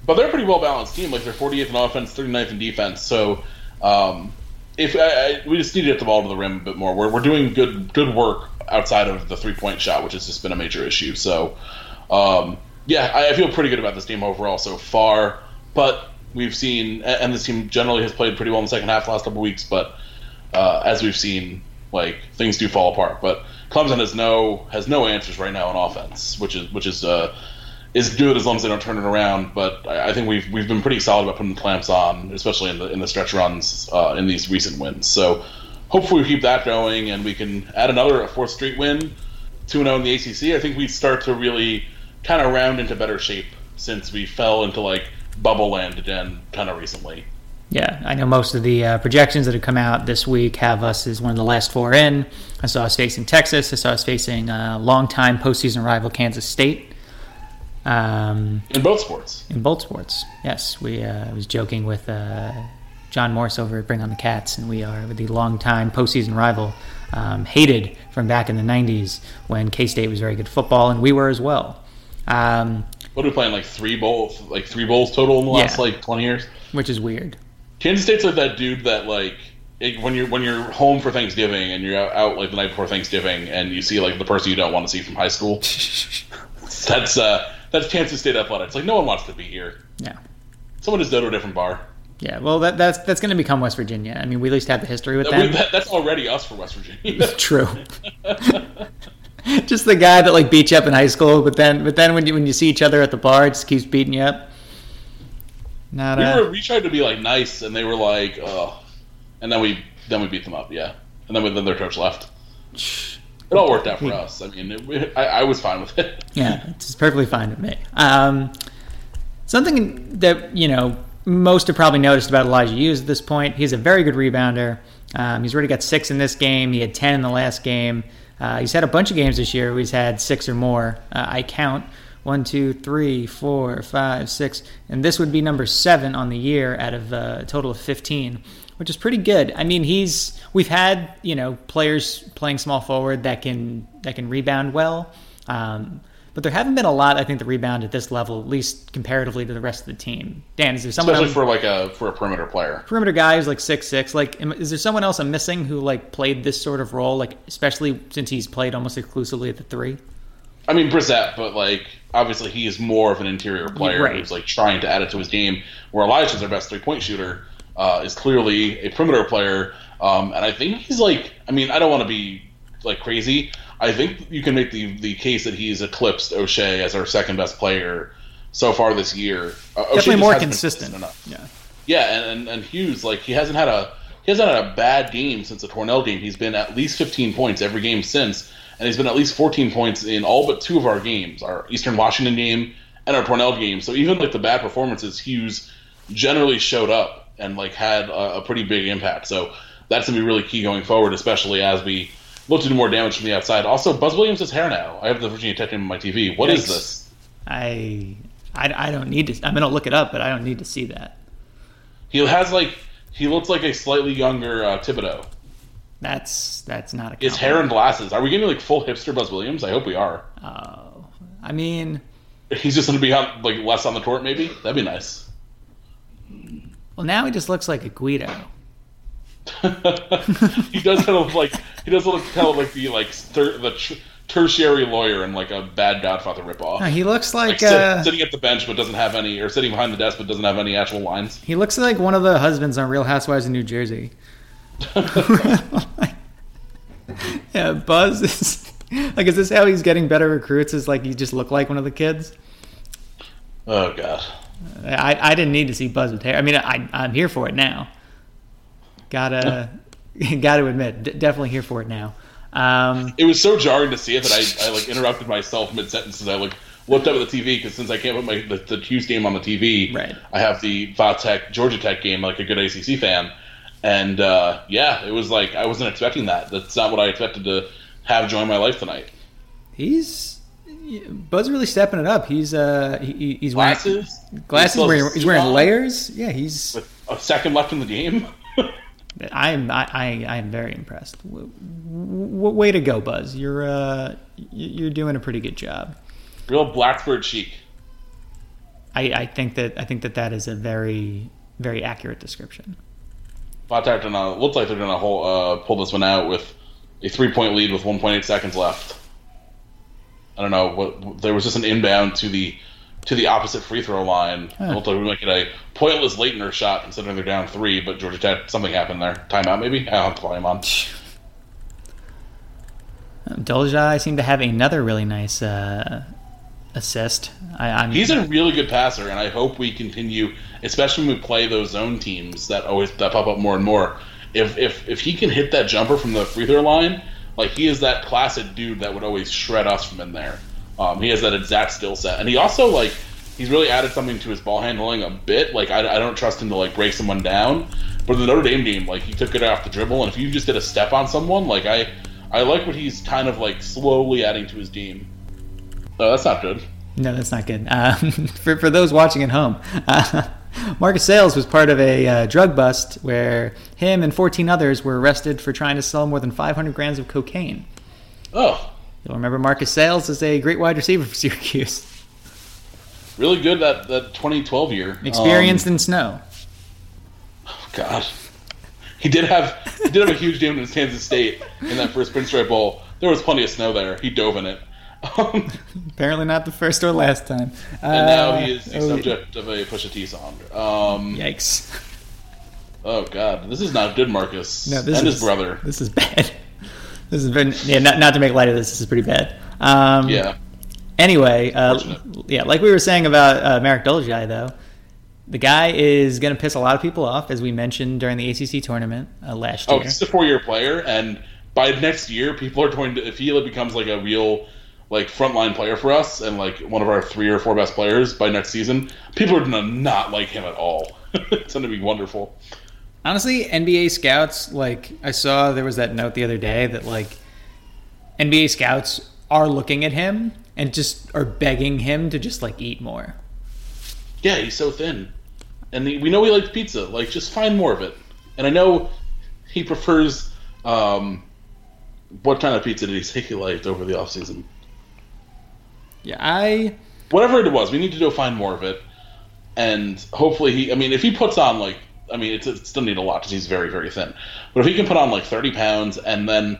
but they're a pretty well balanced team. Like they're 48th in offense, 39th in defense. So um, if I, I, we just need to get the ball to the rim a bit more. We're, we're doing good good work outside of the three point shot, which has just been a major issue. So um, yeah, I, I feel pretty good about this team overall so far. But we've seen, and this team generally has played pretty well in the second half the last couple weeks. But uh, as we've seen, like things do fall apart. But Clemson has no has no answers right now on offense, which is which is uh, is good as long as they don't turn it around. But I, I, think we've we've been pretty solid about putting the clamps on, especially in the in the stretch runs uh, in these recent wins. So hopefully we keep that going and we can add another fourth straight win, two zero oh in the ACC. I think we start to really kind of round into better shape since we fell into like bubble land again kind of recently. Yeah, I know most of the uh, projections that have come out this week have us as one of the last four in. I saw us facing Texas. I saw us facing a uh, longtime postseason rival Kansas State. Um, in both sports. In both sports, yes. We uh, I was joking with uh, John Morris over at Bring on the Cats, and we are the longtime postseason rival, um, hated from back in the '90s when K State was very good football, and we were as well. Um, what are we playing? Like three bowls, like three bowls total in the last yeah, like twenty years, which is weird. Kansas State's like that dude that like it, when you're when you're home for Thanksgiving and you're out, out, like the night before Thanksgiving and you see like the person you don't want to see from high school. that's uh that's Kansas State athletics. Like no one wants to be here. Yeah. Someone just go to a different bar. Yeah, well, that, that's that's going to become West Virginia. I mean, we at least have the history with that, them. That, that's already us for West Virginia. True. just the guy that like beat you up in high school, but then but then when you when you see each other at the bar, it just keeps beating you up. Not we, were, we tried to be like nice, and they were like, oh, and then we then we beat them up, yeah, and then then their coach left. It all worked out for us. I mean, it, I, I, was fine with it. yeah, it's perfectly fine with me. Um, something that you know most have probably noticed about Elijah Hughes at this point. He's a very good rebounder. Um, he's already got six in this game. He had ten in the last game. Uh, he's had a bunch of games this year. he's had six or more. Uh, I count one, two, three, four, five, six, and this would be number seven on the year out of a total of 15, which is pretty good. I mean, he's we've had you know players playing small forward that can that can rebound well, um, but there haven't been a lot. I think the rebound at this level, at least comparatively to the rest of the team. Dan, is there someone especially else, for like a for a perimeter player, perimeter guy who's like six six? Like, is there someone else I'm missing who like played this sort of role? Like, especially since he's played almost exclusively at the three. I mean Brissett, but like obviously he is more of an interior player right. who's like trying to add it to his game. Where Elijah's our best three point shooter uh, is clearly a perimeter player, um, and I think he's like. I mean, I don't want to be like crazy. I think you can make the the case that he's eclipsed Oshae as our second best player so far this year. Uh, Definitely more consistent. consistent enough. Yeah. Yeah, and, and, and Hughes like he hasn't had a he hasn't had a bad game since the Cornell game. He's been at least 15 points every game since and he's been at least 14 points in all but two of our games, our Eastern Washington game and our Cornell game. So even like the bad performances, Hughes generally showed up and like had a, a pretty big impact. So that's gonna be really key going forward, especially as we look to do more damage from the outside. Also, Buzz Williams has hair now. I have the Virginia Tech name on my TV. What Yikes. is this? I, I I don't need to. I'm gonna look it up, but I don't need to see that. He has like he looks like a slightly younger uh, Thibodeau. That's that's not a. His hair and glasses. Are we getting like full hipster Buzz Williams? I hope we are. Oh, I mean, He's just going to be on, like less on the court, maybe. That'd be nice. well, now he just looks like a Guido. he does kind of like he does look kind of like the like ter- the tr- tertiary lawyer in like a bad Godfather ripoff. No, he looks like, like sit- uh, sitting at the bench but doesn't have any, or sitting behind the desk but doesn't have any actual lines. he looks like one of the husbands on Real Housewives of New Jersey. yeah, Buzz is like, is this how he's getting better recruits? Is like he just look like one of the kids? Oh god. I, I didn't need to see Buzz with hair. I mean, I, I'm here for it now. Gotta, gotta admit, d- definitely here for it now. Um, It was so jarring to see it that I, I like interrupted myself mid sentence as I like looked up at the TV because since I can't put my the, the Hughes game on the TV, Right. I have the Va Tech Georgia Tech game like a good ACC fan, and uh, yeah, it was like I wasn't expecting that. That's not what I expected to have join my life tonight. he's Buzz really stepping it up. He's uh he, he's wearing Glasses, glasses. He Wearing, he's wearing a suit on layers. Yeah, he's. a second left in the game. I'm I, I I am very impressed. W- w- way to go, Buzz. You're uh you're doing a pretty good job. Real Blacksburg chic. I, I think that I think that that is a very very accurate description. Vatech gonna looks like they're gonna hold, uh, pull this one out with a three point lead with 1.8 seconds left. I don't know what there was just an inbound to the to the opposite free throw line. Huh. It looked like we might get a pointless Laettner shot considering they're down three, but Georgia Tech something happened there. Timeout maybe. I'll have to play him on. Dolezaj seemed to have another really nice uh, assist. I, He's a really good passer, and I hope we continue, especially when we play those zone teams that always that pop up more and more. If if if he can hit that jumper from the free throw line, like he is that classic dude that would always shred us from in there. Um, he has that exact skill set, and he also like he's really added something to his ball handling a bit. Like I, I don't trust him to like break someone down, but in the Notre Dame game, like he took it off the dribble, and if you just did a step on someone, like I I like what he's kind of like slowly adding to his game. Oh, that's not good. No, that's not good. Um, for, for those watching at home, uh, Marcus Sales was part of a uh, drug bust where him and 14 others were arrested for trying to sell more than 500 grams of cocaine. Oh, You'll remember Marcus Sales is a great wide receiver for Syracuse, really good that that 2012 year. experienced Um, in snow. Oh god, he did have he did have a huge game in Kansas State in that first Pinstripe Bowl. There was plenty of snow there. He dove in it, um, Apparently not the first or last time. and now Uh, he is the oh, subject of a Pusha T song. Um, Yikes! oh God, this is not good, Marcus. No, this and is his brother. This is bad. This has been yeah. Not, not to make light of this. This is pretty bad. Um, Yeah, Anyway, uh, yeah, like we were saying about uh, Marek Dolezaj, though, the guy is going to piss a lot of people off, as we mentioned during the ACC tournament uh, last year. Oh, year. he's a four-year player, and by next year, people are going to if he becomes like a real like frontline player for us and like one of our three or four best players by next season, people are gonna not like him at all. it's gonna be wonderful. Honestly, NBA scouts, like I saw there was that note the other day that like NBA scouts are looking at him and just are begging him to just like eat more. Yeah, he's so thin, and he, we know he likes pizza. Like, just find more of it. And I know he prefers. Um, what kind of pizza did he say he liked over the offseason? Yeah, I Whatever it was, we need to go find more of it. And hopefully, he. I mean, if he puts on like, I mean, it's, it's still need a lot because he's very, very thin. But if he can put on like thirty pounds and then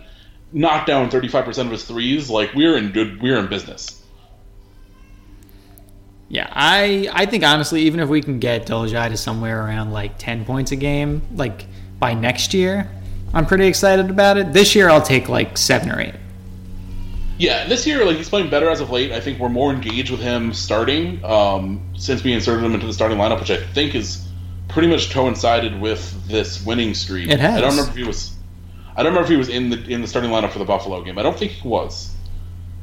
knock down thirty five percent of his threes, like we're in good, we're in business. Yeah, I I think honestly, even if we can get Dolezaj to somewhere around like ten points a game, like by next year, I'm pretty excited about it. This year, I'll take like seven or eight. Yeah, this year, like he's playing better as of late. I think we're more engaged with him starting um, since we inserted him into the starting lineup, which I think is pretty much coincided with this winning streak. It has. I don't remember if he was. I don't remember if he was in the in the starting lineup for the Buffalo game. I don't think he was.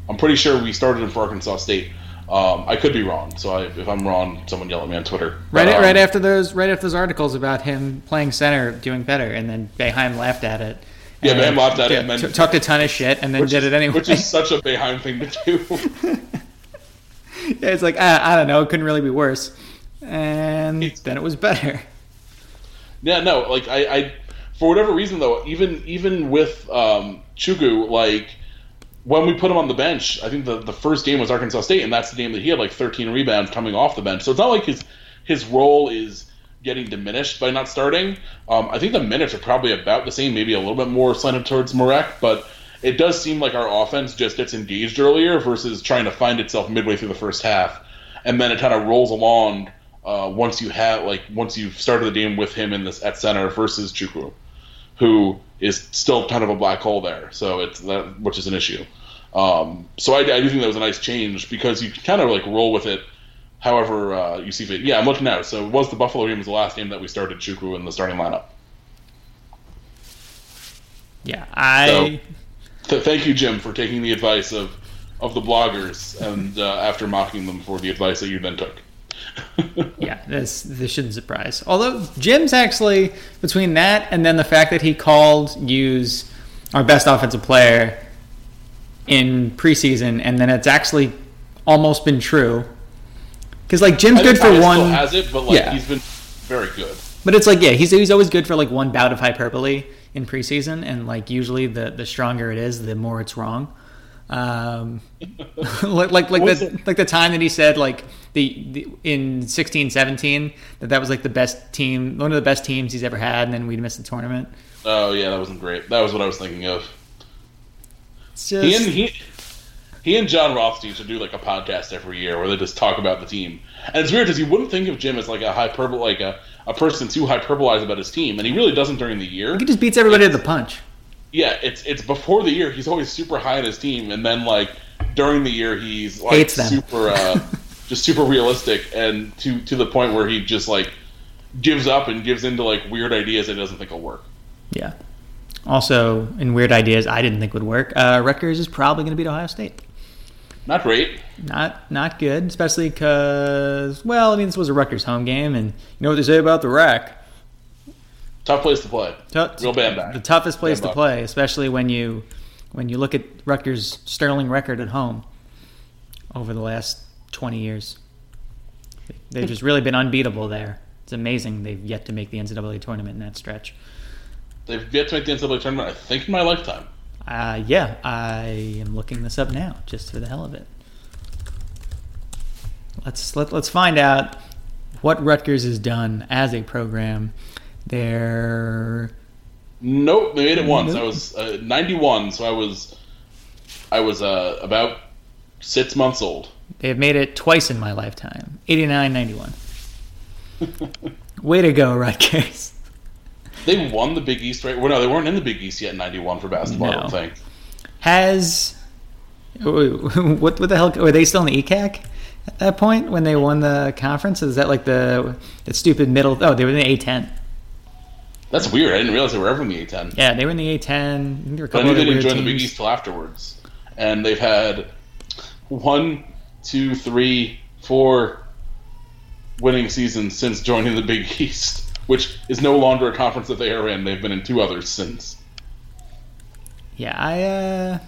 I'm pretty sure we started him for Arkansas State. Um, I could be wrong, so I, if I'm wrong, someone yell at me on Twitter. Right, But, um, right after those, right after those articles about him playing center, doing better, and then Boeheim laughed at it. Yeah, Boeheim laughed at it and then- t- talked a ton of shit, and then which did it anyway. Which is such a Boeheim thing to do. yeah, it's like I, I don't know, it couldn't really be worse, and then it was better. Yeah, no, like I, I for whatever reason though, even even with um, Chukwu, like when we put him on the bench, I think the the first game was Arkansas State, and that's the game that he had like 13 rebounds coming off the bench. So it's not like his his role is getting diminished by not starting. Um, I think the minutes are probably about the same, maybe a little bit more slanted towards Marek, but it does seem like our offense just gets engaged earlier versus trying to find itself midway through the first half, and then it kind of rolls along uh, once you have like once you've started the game with him in this at center versus Chukwu, who is still kind of a black hole there. So it's that which is an issue. Um, so I, I do think that was a nice change because you kind of like roll with it however uh, you see fit. Yeah, I'm looking it. So it was the Buffalo game was the last game that we started Chukwu in the starting lineup. Yeah, I. So, th- thank you, Jim, for taking the advice of of the bloggers and uh, after mocking them for the advice that you then took. yeah, this this shouldn't surprise. Although Jim's actually between that and then the fact that he called Hughes our best offensive player in preseason, and then it's actually almost been true because like Jim's good for one. has it, but like yeah. he's been very good. But it's like yeah, he's he's always good for like one bout of hyperbole in preseason, and like usually the the stronger it is, the more it's wrong. Um, like like like the it? like the time that he said like the, the in 16 17 that that was like the best team one of the best teams he's ever had and then we'd miss the tournament oh yeah that wasn't great that was what i was thinking of just, he and he he and Jon Rothstein should do like a podcast every year where they just talk about the team. And it's weird because you wouldn't think of Jim as like a hyperbole, like a, a person too hyperbolized about his team, and he really doesn't during the year. He just beats everybody it's, to the punch. Yeah, it's it's before the year he's always super high on his team, and then like during the year he's like Hates them. super, uh, just super realistic, and to to the point where he just like gives up and gives into like weird ideas that he doesn't think will work. Yeah. Also, in weird ideas I didn't think would work, uh, Rutgers is probably going to beat Ohio State. Not great. Not not good, especially because well, I mean this was a Rutgers home game, and you know what they say about the RAC. Tough place to play. Tough, Real bad back. The toughest place bad to play, especially when you when you look at Rutgers' sterling record at home over the last twenty years. They've just really been unbeatable there. It's amazing they've yet to make the NCAA tournament in that stretch. They've yet to make the NCAA tournament, I think, in my lifetime. Uh, yeah, I am looking this up now, just for the hell of it. Let's let, let's find out what Rutgers has done as a program. They're nope, they made it once. I was uh, 91, so I was I was uh, about six months old. They have made it twice in my lifetime 89, 91. Way to go, Rutgers. They won the Big East, right? Well, no, they weren't in the Big East yet in '91 for basketball. No. I don't think. Has what? What the hell? Were they still in the ECAC at that point when they won the conference? Is that like the the stupid middle? Oh, they were in the A10. That's weird. I didn't realize they were ever in the A10. Yeah, they were in the A10. There were a I knew they didn't join teams. the Big East till afterwards, and they've had one, two, three, four winning seasons since joining the Big East which is no longer a conference that they are in. They've been in two others since. Yeah, I. Uh,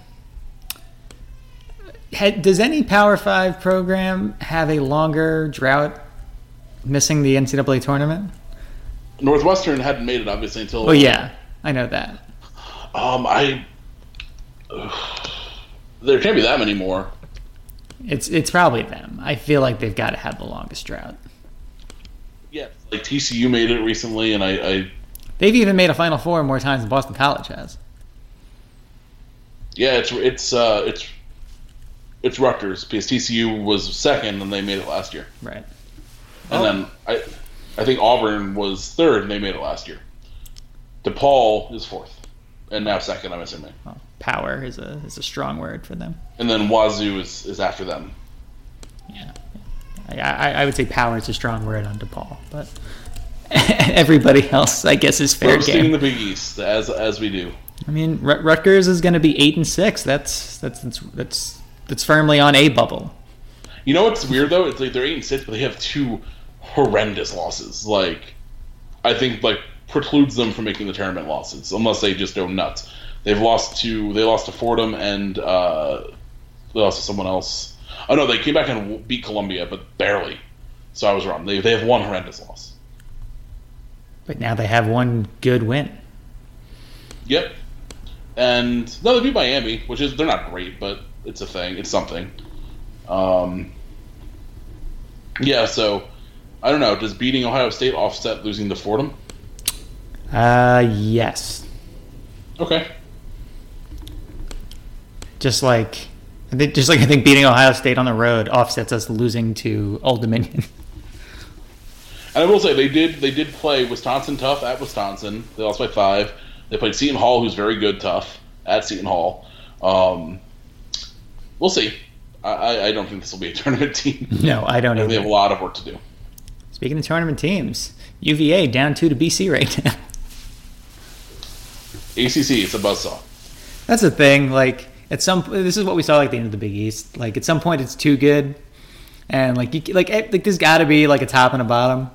had, does any Power Five program have a longer drought missing the NCAA tournament? Northwestern hadn't made it obviously until. Oh yeah, I know that. Um, I. Uh, there can't be that many more. It's it's probably them. I feel like they've got to have the longest drought. Like TCU made it recently, and I, I they've even made a Final Four more times than Boston College has. Yeah, it's it's uh, it's it's Rutgers because TCU was second and they made it last year. Right. And oh. then I I think Auburn was third and they made it last year. DePaul is fourth, and now second. I'm assuming. Well, power is a is a strong word for them. And then Wazoo is is after them. Yeah. I, I would say power is a strong word on DePaul, but everybody else, I guess, is fair game. the Big East as as we do. I mean, Rutgers is going to be eight and six. That's that's that's that's that's firmly on a bubble. You know what's weird though? It's like they're eight and six, but they have two horrendous losses. Like, I think like precludes them from making the tournament losses unless they just go nuts. They've lost to they lost to Fordham and uh, they lost to someone else. Oh no, they came back and beat Columbia, but barely. So I was wrong. They they have one horrendous loss. But now they have one good win. Yep. And no, they beat Miami, which is they're not great, but it's a thing. It's something. Um, yeah. So I don't know. Does beating Ohio State offset losing to Fordham? Uh, yes. Okay. Just like, I think, just like I think beating Ohio State on the road offsets us losing to Old Dominion. And I will say they did they did play Wisconsin tough at Wisconsin. They lost by five. They played Seton Hall, who's very good tough at Seton Hall. Um, we'll see. I, I don't think this will be a tournament team. no, I don't. They have a lot of work to do. Speaking of tournament teams, UVA down two to BC right now. ACC, it's a buzzsaw. That's the thing. Like at some, this is what we saw like the end of the Big East. Like at some point, it's too good, and like you like eh, like there's got to be like a top and a bottom.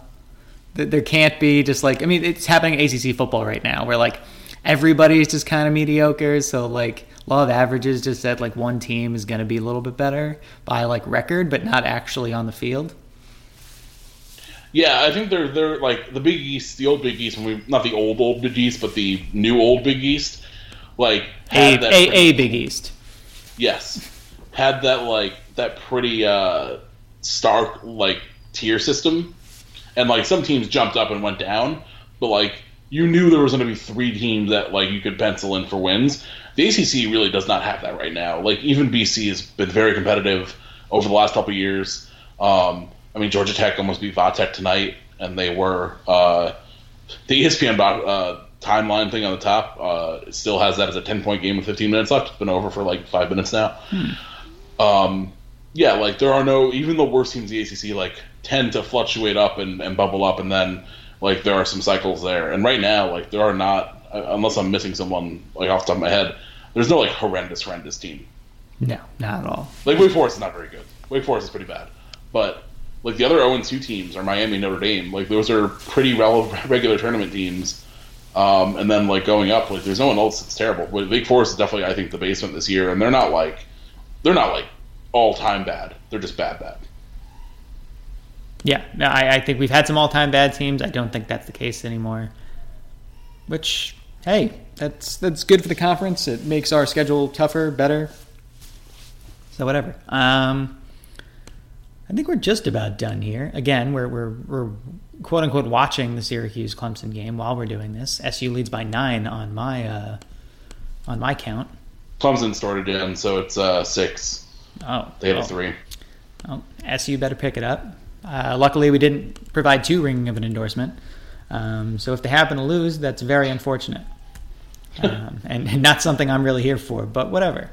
There- can't be just like I mean it's happening in ACC football right now where like everybody's just kind of mediocre. So like law of averages just said like one team is going to be a little bit better by like record, but not actually on the field. Yeah, I think they're they're like the Big East, the old Big East, when we not the old old Big East, but the new old Big East, like A that a, pretty- a Big East. yes, had that like that pretty uh stark like tier system, and like some teams jumped up and went down, but like you knew there was going to be three teams that like you could pencil in for wins. The ACC really does not have that right now. Like even BC has been very competitive over the last couple of years. Um, I mean Georgia Tech almost beat Vatech tonight, and they were uh, the ESPN uh, timeline thing on the top uh, it still has that as a 10 point game with 15 minutes left. It's been over for like five minutes now. Um, yeah, like there are no even the worst teams in the ACC like tend to fluctuate up and, and bubble up, and then like there are some cycles there. And right now, like there are not uh, unless I'm missing someone like off the top of my head. There's no like horrendous, horrendous team. No, not at all. Like Wake Forest is not very good. Wake Forest is pretty bad, but like the other 0 2 teams are Miami, Notre Dame. Like those are pretty regular tournament teams. Um, and then like going up, like there's no one else that's terrible. But Wake Forest is definitely, I think, the basement this year, and they're not like they're not like all time bad. They're just bad, bad. Yeah, no, I, I think we've had some all-time bad teams. I don't think that's the case anymore. Which, hey, that's that's good for the conference. It makes our schedule tougher, better. So whatever. Um, I think we're just about done here. Again, we're we're we're quote unquote watching the Syracuse Clemson game while we're doing this. SU leads by nine on my uh, on my count. Clemson started in, so it's uh, six. Oh, They oh. a three. Well, SU better pick it up. Uh, luckily, we didn't provide too ringing of an endorsement. Um, so if they happen to lose, that's very unfortunate. Um, and, and not something I'm really here for, but whatever.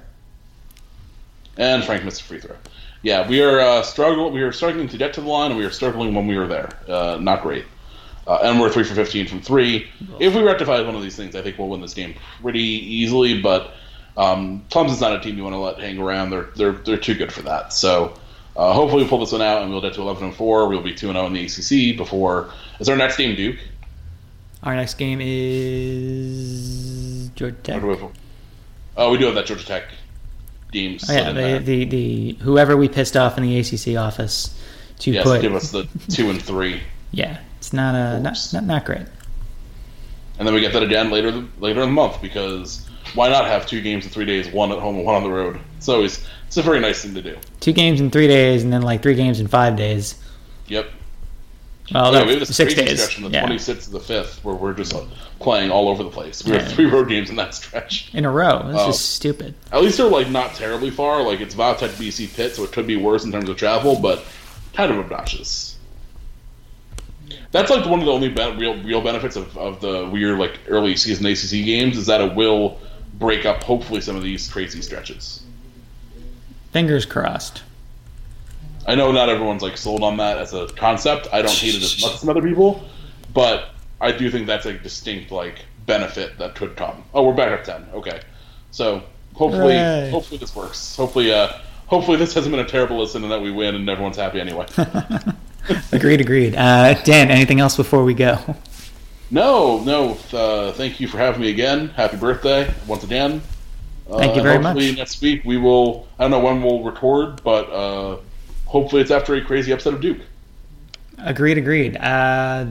And Frank missed a free throw. Yeah, we are uh, struggling. We are struggling to get to the line, and we are struggling when we were there. Uh, not great. Uh, and we're three for fifteen from three. If we rectify one of these things, I think we'll win this game pretty easily. But um, Clemson's not a team you want to let hang around. They're they're they're too good for that. So uh, hopefully we pull this one out, and we'll get to eleven and four. We'll be two and zero in the ACC before. Is our next game Duke? Our next game is Georgia Tech. do we have- Oh, we do have that Georgia Tech game. Oh, yeah, the, the, the whoever we pissed off in the ACC office to yes, put. give us the two and three. Yeah, it's not a not, not not great. and then we get that again later later in the month because why not have two games in three days, one at home and one on the road? It's always it's a very nice thing to do. Two games in three days, and then like three games in five days. Yep. Well, yeah, we have this six crazy days. stretch from the yeah. 26th to the 5th where we're just like, playing all over the place. We Yeah. have three road games in that stretch. in a row. This Oh. is um, stupid. At least they're like not terribly far. Like it's Va Tech BC Pit, so it could be worse in terms of travel, but kind of obnoxious. That's like one of the only be- real real benefits of, of the weird like early season ACC games is that it will break up hopefully some of these crazy stretches. Fingers crossed. I know not everyone's like sold on that as a concept. I don't hate it as much as some other people, but I do think that's a distinct like benefit that could come. Oh, we're back at ten. Okay, so hopefully, Hooray. hopefully this works. Hopefully, uh, hopefully this hasn't been a terrible listen and that we win and everyone's happy anyway. Agreed, agreed. Uh, Dan, anything else before we go? no, no. Uh, thank you for having me again. Happy birthday once again. Thank you Uh, very hopefully much. Next week we will. I don't know when we'll record, but uh, hopefully it's after a crazy upset of Duke. Agreed, agreed. Uh,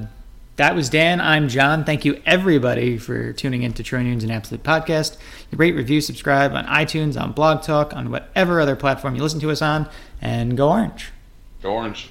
That was Dan. I'm John. Thank you, everybody, for tuning in to Troy Nunes and Absolute Podcast. Rate, review, subscribe on iTunes, on Blog Talk, on whatever other platform you listen to us on, and go Orange. Go Orange.